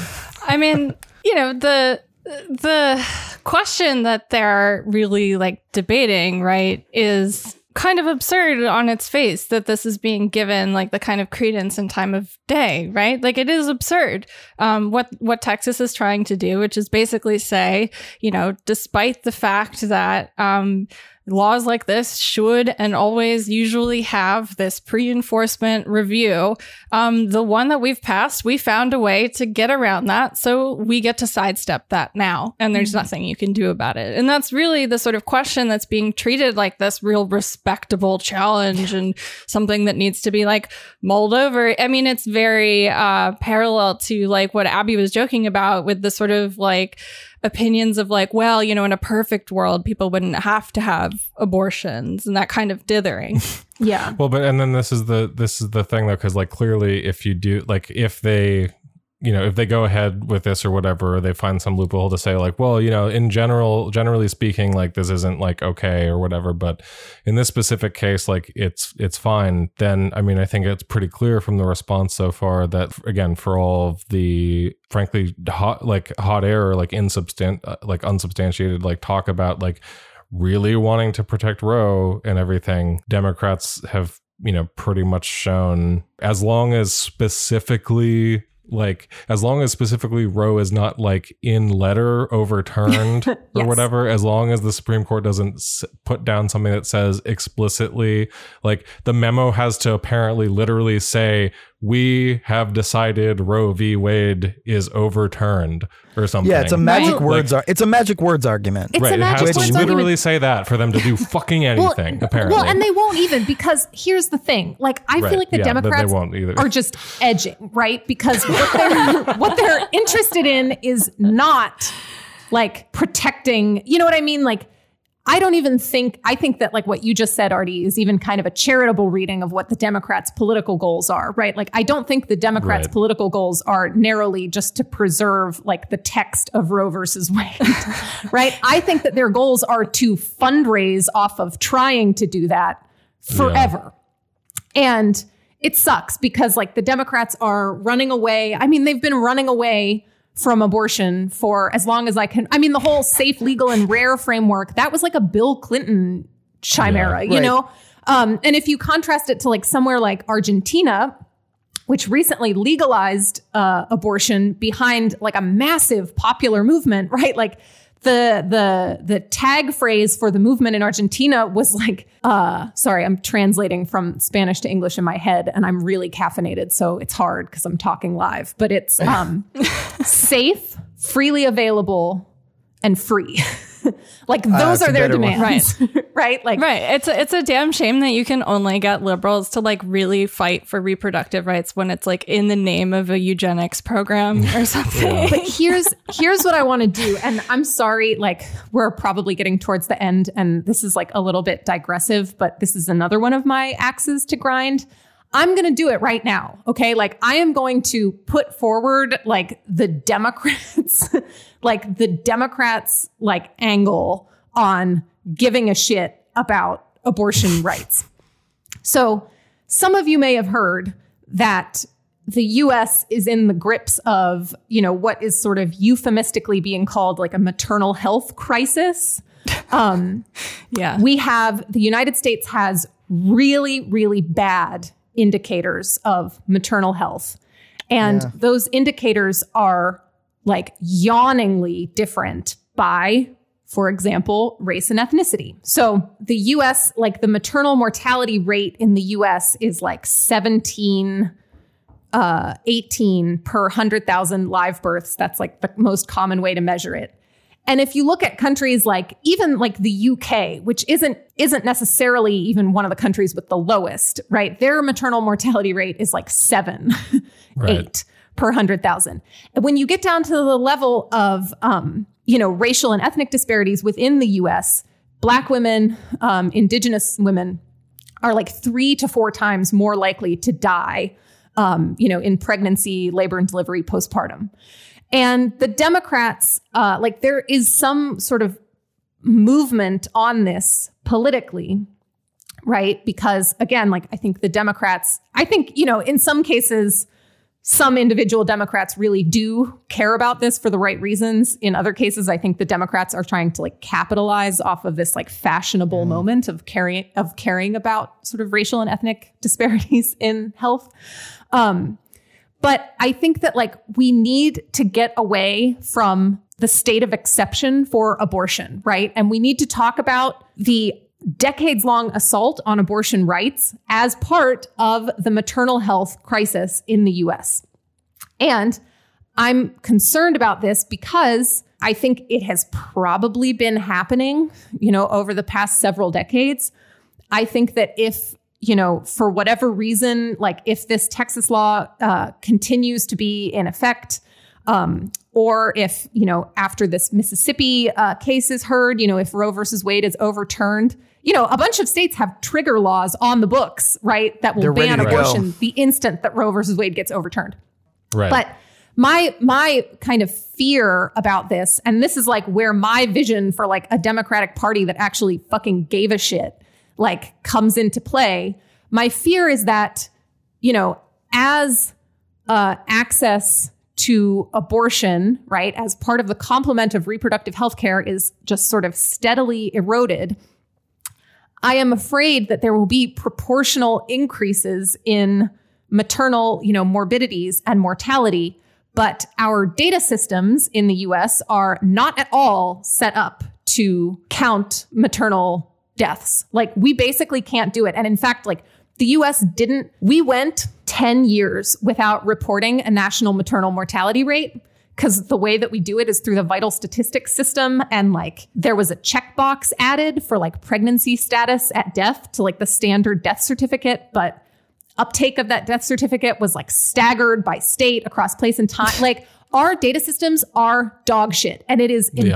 I mean, you know, the the question that they're really like debating, right, is kind of absurd on its face that this is being given like the kind of credence and time of day, right? Like it is absurd. Um, what what Texas is trying to do, which is basically say, you know, despite the fact that um, laws like this should and always usually have this pre-enforcement review. Um, the one that we've passed, we found a way to get around that, so we get to sidestep that now, and there's mm-hmm. nothing you can do about it. And that's really the sort of question that's being treated like this real respectable challenge and something that needs to be like mulled over. I mean, it's very uh, parallel to like what Abby was joking about with the sort of like opinions of like, well, you know, in a perfect world, people wouldn't have to have abortions and that kind of dithering. yeah. Well, but and then this is the this is the thing though, because like clearly, if you do like if they you know, if they go ahead with this or whatever, they find some loophole to say like, well, you know, in general, generally speaking, like this isn't like okay or whatever, but in this specific case, like it's it's fine. Then I mean, I think it's pretty clear from the response so far that again, for all of the frankly hot like hot air or like insubstant uh, like unsubstantiated like talk about like really wanting to protect Roe and everything, Democrats have you know pretty much shown as long as specifically like as long as specifically Roe is not like in letter overturned yes. or whatever as long as the supreme court doesn't s- put down something that says explicitly like the memo has to apparently literally say we have decided Roe v. Wade is overturned or something. Yeah, it's a magic right. words. Like, it's a magic words argument. It's right. it has to literally argument. say that for them to do fucking anything. well, apparently, well, and they won't even because here's the thing. Like, I right. feel like the yeah, Democrats are just edging, right? Because what they're what they're interested in is not like protecting. You know what I mean? Like I don't even think, I think that like what you just said, Artie, is even kind of a charitable reading of what the Democrats' political goals are, right? Like, I don't think the Democrats' right. political goals are narrowly just to preserve like the text of Roe versus Wade, right? I think that their goals are to fundraise off of trying to do that forever. Yeah. And it sucks because like the Democrats are running away. I mean, they've been running away from abortion for as long as I can. I mean, the whole safe, legal, and rare framework, that was like a Bill Clinton chimera, yeah, you know? Um, and if you contrast it to like somewhere like Argentina, which recently legalized uh, abortion behind like a massive popular movement, right? Like the the the tag phrase for the movement in Argentina was like uh sorry I'm translating from Spanish to English in my head and I'm really caffeinated so it's hard cuz I'm talking live but it's um safe freely available and free like those that's are their better one. demands. Right. Like Right. It's a, it's a damn shame that you can only get liberals to like really fight for reproductive rights when it's like in the name of a eugenics program or something. but here's here's what I want to do. And I'm sorry, like we're probably getting towards the end, and this is like a little bit digressive, but this is another one of my axes to grind. I'm going to do it right now. Okay. Like I am going to put forward like the Democrats, like the Democrats like angle on giving a shit about abortion rights. So some of you may have heard that the US is in the grips of, you know, what is sort of euphemistically being called like a maternal health crisis. Um, yeah. we have the United States has really, really bad indicators of maternal health. And Yeah. those indicators are like yawningly different by, for example, race and ethnicity. So the US, like the maternal mortality rate in the US is like 17, uh, 18 per 100,000 live births. That's like the most common way to measure it. And if you look at countries like even like the UK, which isn't isn't necessarily even one of the countries with the lowest, right? Their maternal mortality rate is like seven, Right. eight per hundred thousand. And when you get down to the level of um, you know racial and ethnic disparities within the U.S., Black women, um, Indigenous women are like three to four times more likely to die, um, you know, in pregnancy, labor and delivery, postpartum. And the Democrats, uh, like there is some sort of movement on this politically, right? Because again, like I think the Democrats, I think, you know, in some cases, some individual Democrats really do care about this for the right reasons. In other cases, I think the Democrats are trying to like capitalize off of this like fashionable moment of caring of caring about sort of racial and ethnic disparities in health. Um, but I think that like we need to get away from the state of exception for abortion, right? And we need to talk about the decades long assault on abortion rights as part of the maternal health crisis in the US. And I'm concerned about this because I think it has probably been happening, you know, over the past several decades. I think that if, you know, for whatever reason, like if this Texas law uh, continues to be in effect, um, or if, you know, after this Mississippi uh, case is heard, you know, if Roe versus Wade is overturned, you know, a bunch of states have trigger laws on the books, right, that will They're ban to go. abortion the instant that Roe versus Wade gets overturned. Right. But my my kind of fear about this, and this is like where my vision for like a Democratic Party that actually fucking gave a shit like comes into play. My fear is that, you know, as uh, access to abortion, right, as part of the complement of reproductive health care is just sort of steadily eroded. I am afraid that there will be proportional increases in maternal, you know, morbidities and mortality, but our data systems in the US are not at all set up to count maternal deaths. Like we basically can't do it. And in fact, like the US didn't we went 10 years without reporting a national maternal mortality rate because the way that we do it is through the vital statistics system and like there was a checkbox added for like pregnancy status at death to like the standard death certificate but uptake of that death certificate was like staggered by state across place and time like our data systems are dog shit and it is Yeah.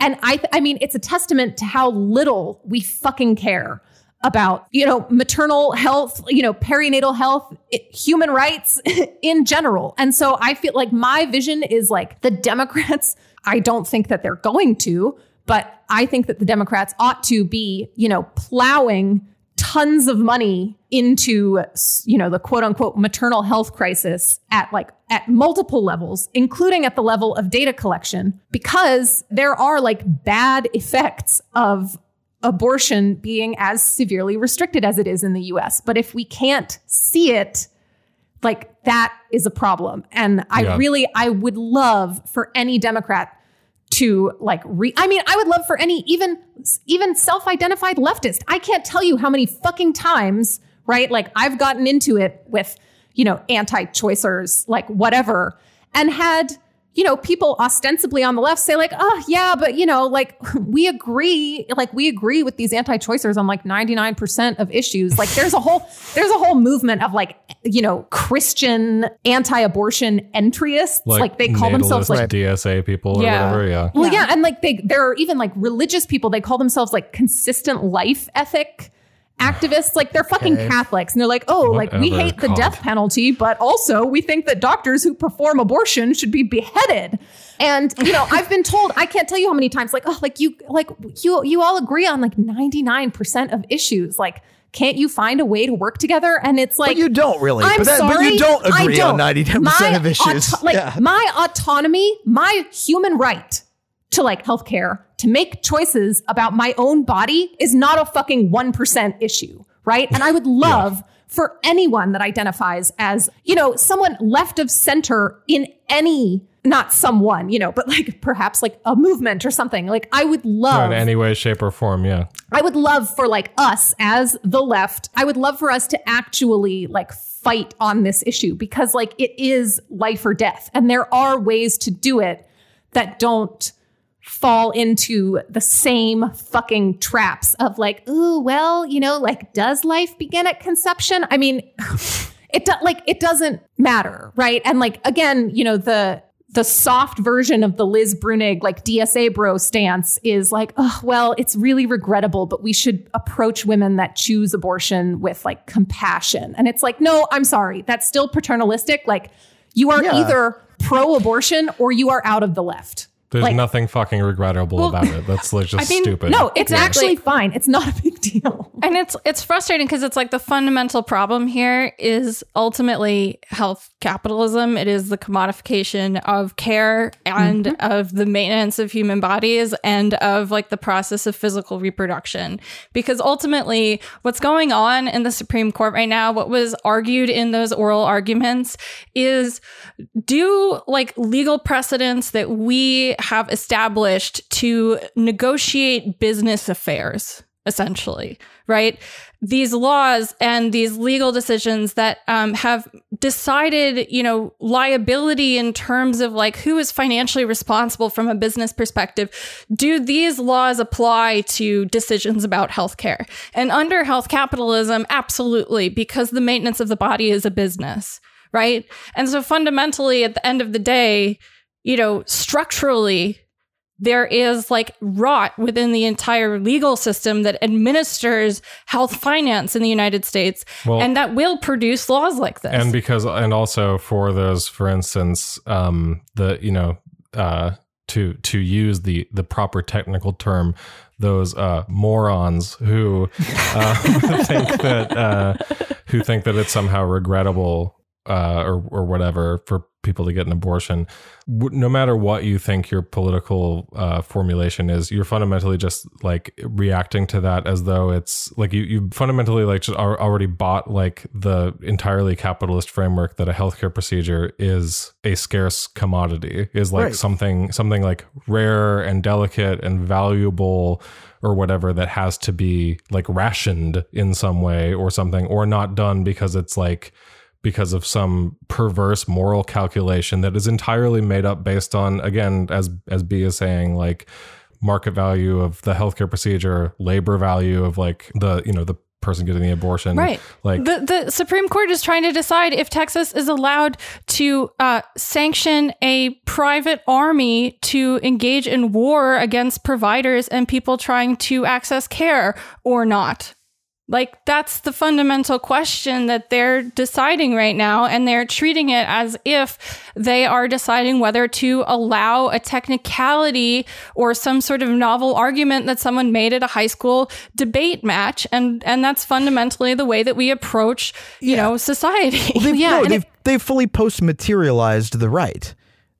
And i th- i mean it's a testament to how little we fucking care about you know maternal health you know perinatal health i- human rights in general. And so i feel like my vision is like the democrats i don't think that they're going to but i think that the democrats ought to be you know plowing tons of money into you know the quote unquote maternal health crisis at like at multiple levels including at the level of data collection because there are like bad effects of abortion being as severely restricted as it is in the US but if we can't see it like that is a problem and i Yeah. really i would love for any democrat to like re I mean, I would love for any even even self-identified leftist. I can't tell you how many fucking times, right? Like I've gotten into it with, you know, anti-choicers, like whatever, and had, you know, people ostensibly on the left say like, oh yeah, but you know, like we agree, like we agree with these anti-choicers on like 99% of issues. Like there's a whole, there's a whole movement of like, you know, Christian anti-abortion entryists. Like, they call themselves like DSA people or Yeah. whatever. Yeah. well, yeah. and like they, there are even like religious people. They call themselves like consistent life ethic activists. Like they're fucking Okay. Catholics, and they're like, oh, like we Whatever, hate the death penalty, but also we think that doctors who perform abortion should be beheaded. And you know, I've been told I can't tell you how many times, like, oh, like you, like you, you all agree on like ninety nine percent of issues, like. Can't you find a way to work together? And it's like But you don't really. I'm but, that, sorry, but you don't agree don't. on 99% of issues. auto- like Yeah. my autonomy, my human right to like healthcare, to make choices about my own body is not a fucking 1% issue, right? And I would love for anyone that identifies as, you know, someone left of center in any not someone, you know, but like perhaps like a movement or something. Like I would love in any way, shape, or form. Yeah. I would love for like us as the left, I would love for us to actually like fight on this issue because like it is life or death. And there are ways to do it that don't fall into the same fucking traps of like, ooh, well, you know, like does life begin at conception? I mean, it do, like it doesn't matter, right? And like again, you know, the the soft version of the Liz Bruenig like DSA bro stance is like, oh, well, it's really regrettable, but we should approach women that choose abortion with like compassion. And it's like, no, I'm sorry, that's still paternalistic. Like you are Yeah. either pro abortion or you are out of the left. There's Like- nothing fucking regrettable about it. That's like just I mean, stupid. No, it's Yeah. actually fine. It's not a big deal. And it's it's frustrating because it's like the fundamental problem here is ultimately health capitalism. It is the commodification of care and mm-hmm. of the maintenance of human bodies and of like the process of physical reproduction. Because ultimately, what's going on in the Supreme Court right now, what was argued in those oral arguments is do like legal precedents that we have established to negotiate business affairs essentially right? These laws and these legal decisions that um, have decided you know liability in terms of like who is financially responsible from a business perspective do these laws apply to decisions about healthcare? And under health capitalism absolutely because the maintenance of the body is a business right? And so fundamentally at the end of the day you know structurally there is like rot within the entire legal system that administers health finance in the United States Well- and that will produce laws like this. and because and also for those for instance um the you know uh to to use the the proper technical term those uh morons who uh think that uh who think that it's somehow regrettable uh or or whatever for people to get an abortion no matter what you think your political uh formulation is you're fundamentally just like reacting to that as though it's like you you fundamentally like just al- already bought like the entirely capitalist framework that a healthcare procedure is a scarce commodity is like Right. something something like rare and delicate and valuable or whatever that has to be like rationed in some way or something or not done because it's like because of some perverse moral calculation that is entirely made up based on again as as B is saying like market value of the healthcare procedure labor value of like the you know the person getting the abortion Right. like the the Supreme Court is trying to decide if Texas is allowed to uh, sanction a private army to engage in war against providers and people trying to access care or not. Like that's the fundamental question that they're deciding right now, and they're treating it as if they are deciding whether to allow a technicality or some sort of novel argument that someone made at a high school debate match, and and that's fundamentally the way that we approach, you know, society. Well, they've, Yeah, no, they've, they've fully post materialized the right.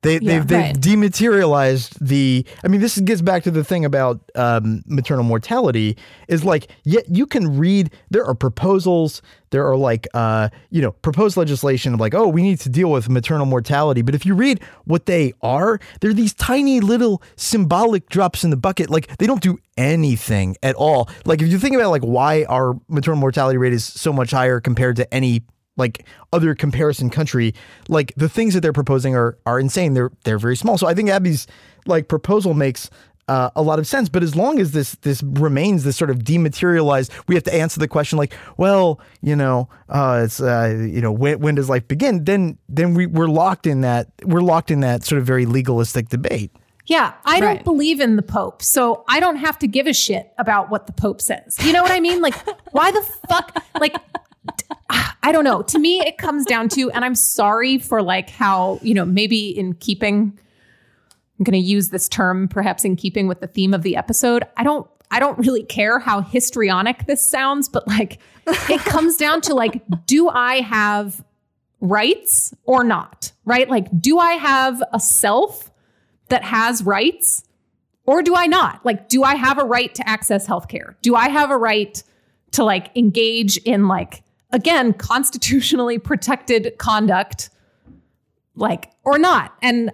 They, they've, they've right. dematerialized the. I mean, this gets back to the thing about um, maternal mortality. Is like, yet you can read. There are proposals. There are like, uh, you know, proposed legislation of like, oh, we need to deal with maternal mortality. But if you read what they are, they're these tiny little symbolic drops in the bucket. Like they don't do anything at all. Like if you think about like why our maternal mortality rate is so much higher compared to any like other comparison country, like the things that they're proposing are are insane. They're they're very small. So I think Abby's like proposal makes uh, a lot of sense. But as long as this this remains this sort of dematerialized, we have to answer the question like, well, you know, uh, it's uh, you know, when, when does life begin? Then then we we're locked in that we're locked in that sort of very legalistic debate. Yeah, I Right. don't believe in the Pope, so I don't have to give a shit about what the Pope says. You know what I mean? Like, why the fuck? Like, I don't know. To me, it comes down to, and I'm sorry for like how, you know, maybe in keeping, I'm going to use this term perhaps in keeping with the theme of the episode. I don't, I don't really care how histrionic this sounds, but like, it comes down to like, do I have rights or not? Right? Like, do I have a self that has rights or do I not? Like, do I have a right to access healthcare? Do I have a right to like engage in like, again, constitutionally protected conduct, like, or not? And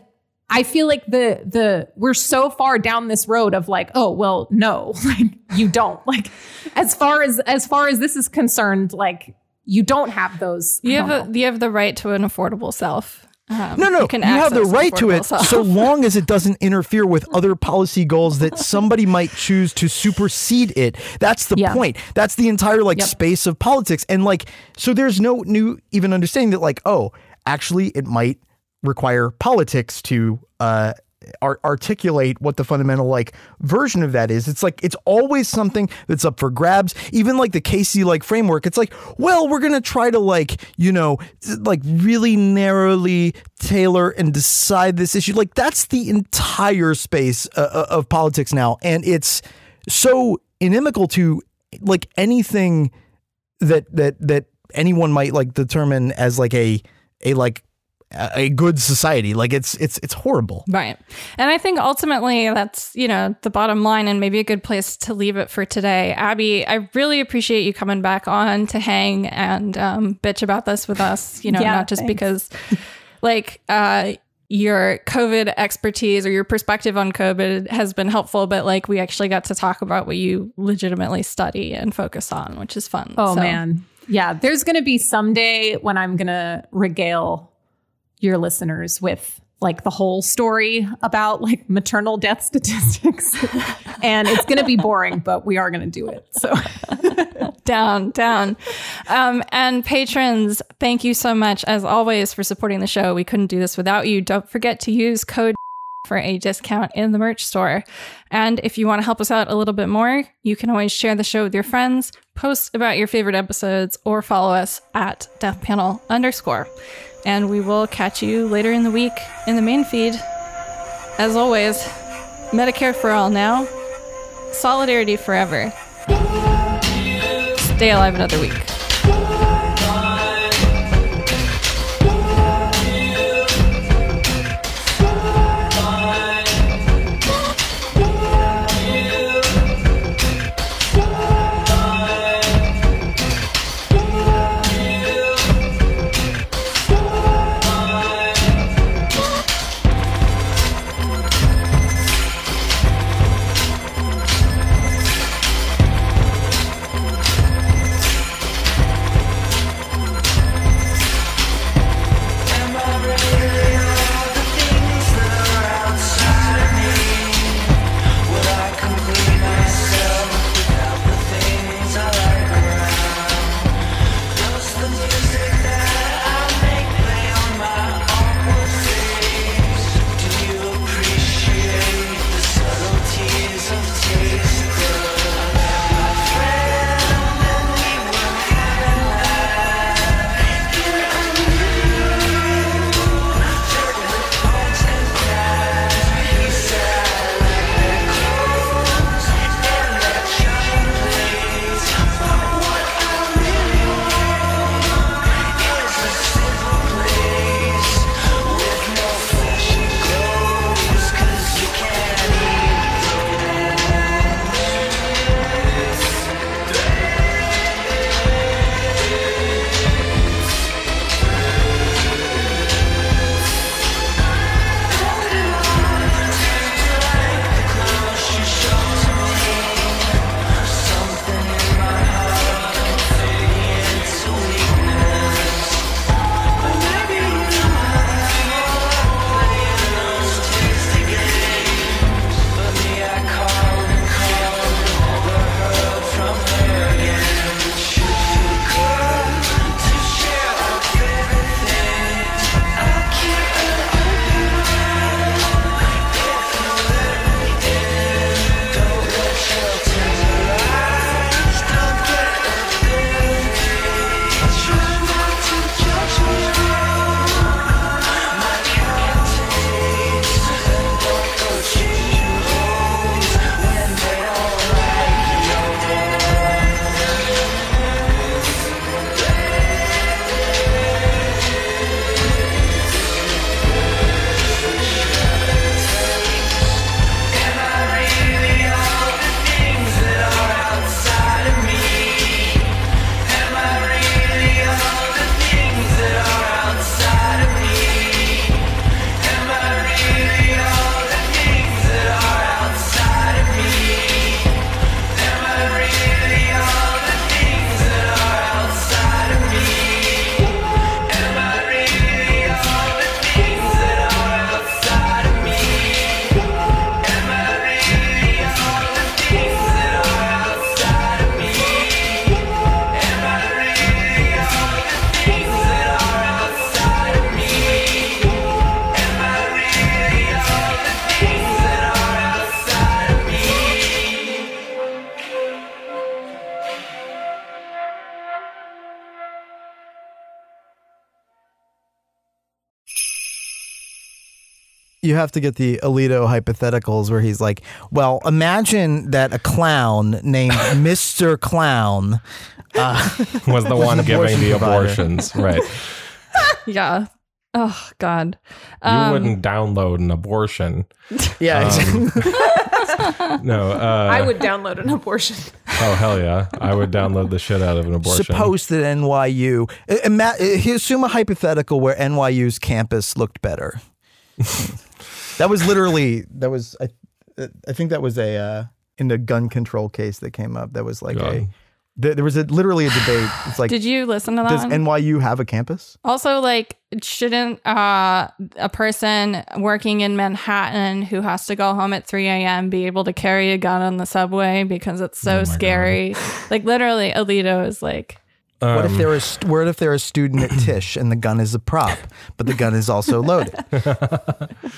I feel like the the we're so far down this road of like, oh well, no, like you don't. Like as far as as far as this is concerned, like you don't have those. You have a, you have the right to an affordable self. Um, No, no, you, can have the right to it self. so long as it doesn't interfere with other policy goals that somebody might choose to supersede it. That's the Yeah. point. That's the entire like Yep. space of politics. And like, so there's no new even understanding that like, oh, actually it might require politics to uh ar- articulate what the fundamental like version of that is. It's like it's always something that's up for grabs. Even like the Casey like framework, it's like, well, we're gonna try to like you know like really narrowly tailor and decide this issue. Like that's the entire space uh, of politics now, and it's so inimical to like anything that that that anyone might like determine as like a a like a a good society. Like it's it's it's horrible. Right. And I think ultimately that's, you know, the bottom line and maybe a good place to leave it for today. Abby, I really appreciate you coming back on to hang and um, bitch about this with us, you know, Yeah, not just thanks. because like uh your COVID expertise or your perspective on COVID has been helpful, but like we actually got to talk about what you legitimately study and focus on, which is fun. Oh So- man. Yeah, there's going to be someday when I'm going to regale your listeners with like the whole story about like maternal death statistics. and it's going to be boring, but we are going to do it. So down, down. Um, and patrons, thank you so much, as always, for supporting the show. We couldn't do this without you. Don't forget to use code for a discount in the merch store. And if you want to help us out a little bit more, you can always share the show with your friends, post about your favorite episodes, or follow us at Death Panel underscore. And we will catch you later in the week in the main feed. As always, Medicare for all now, solidarity forever. Stay alive another week. You have to get the Alito hypotheticals where he's like, well, imagine that a clown named Mr. Clown uh, was the one an giving the provider. abortions, right? Yeah. Oh God. You Um, wouldn't download an abortion. Yeah, Um, no, uh, I would download an abortion. Oh hell yeah! I would download the shit out of an abortion. Suppose that NYU, ima- assume a hypothetical where NYU's campus looked better. That was literally that was I, uh, I think that was a uh, in the gun control case that came up. That was like a there, there was a literally a debate. It's like Did you listen to that? does one? NYU have a campus? Also, like, shouldn't uh, a person working in Manhattan who has to go home at 3 a.m. be able to carry a gun on the subway because it's so scary? Like, literally, Alito is like, what if Um, st- what if they're a student at Tisch and the gun is a prop, but the gun is also loaded?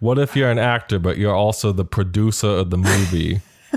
What if you're an actor, but you're also the producer of the movie?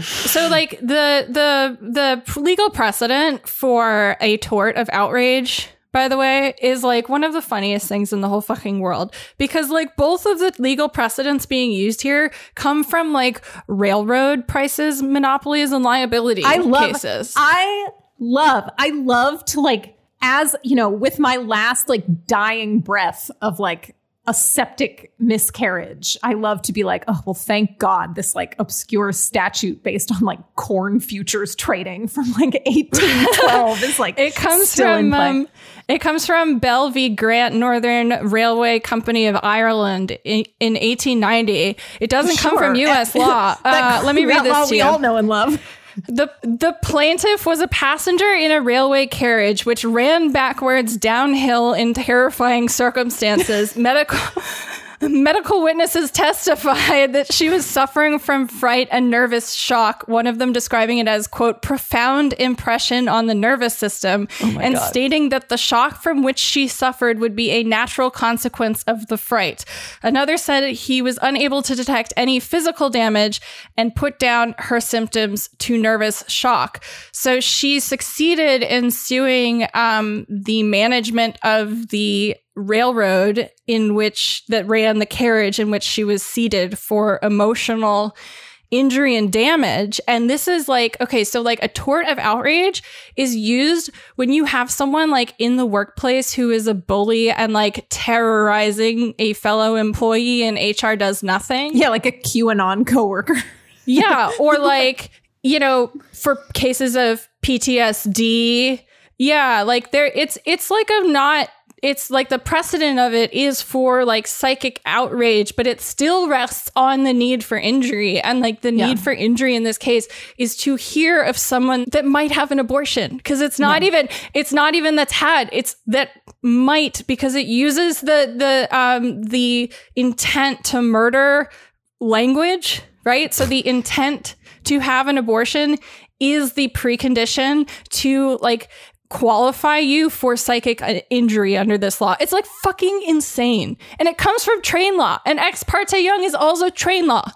so like the the the legal precedent for a tort of outrage by the way is like one of the funniest things in the whole fucking world because like both of the legal precedents being used here come from like railroad prices monopolies and liability I love cases I love I love to like as you know with my last like dying breath of like a septic miscarriage. I love to be like, oh well, thank God this like obscure statute based on like corn futures trading from like 1812 is like it comes from um, it comes from Bell v Great Northern Railway Company of Ireland in, in 1890. It doesn't come from U.S. law. Uh, let me read this law to we you. all know and love. The the plaintiff was a passenger in a railway carriage which ran backwards downhill in terrifying circumstances. Medical Medical witnesses testified that she was suffering from fright and nervous shock, one of them describing it as, quote, profound impression on the nervous system, and God. stating that the shock from which she suffered would be a natural consequence of the fright. Another said he was unable to detect any physical damage and put down her symptoms to nervous shock. So she succeeded in suing um, the management of the railroad in which that ran the carriage in which she was seated for emotional injury and damage. And this is like okay so like a tort of outrage is used when you have someone like in the workplace who is a bully and like terrorizing a fellow employee and HR does nothing. Yeah, like a QAnon coworker. yeah, or like, you know, for cases of PTSD, yeah, like there it's it's like a not it's like the precedent of it is for like psychic outrage, but it still rests on the need for injury. And like the need for injury in this case is to hear of someone that might have an abortion. Cause it's not even, it's not even that's had, it's that might because it uses the, the, um, the intent to murder language, right? So the intent to have an abortion is the precondition to like qualify you for psychic uh, injury under this law. It's like fucking insane. And it comes from train law. And ex parte young is also train law.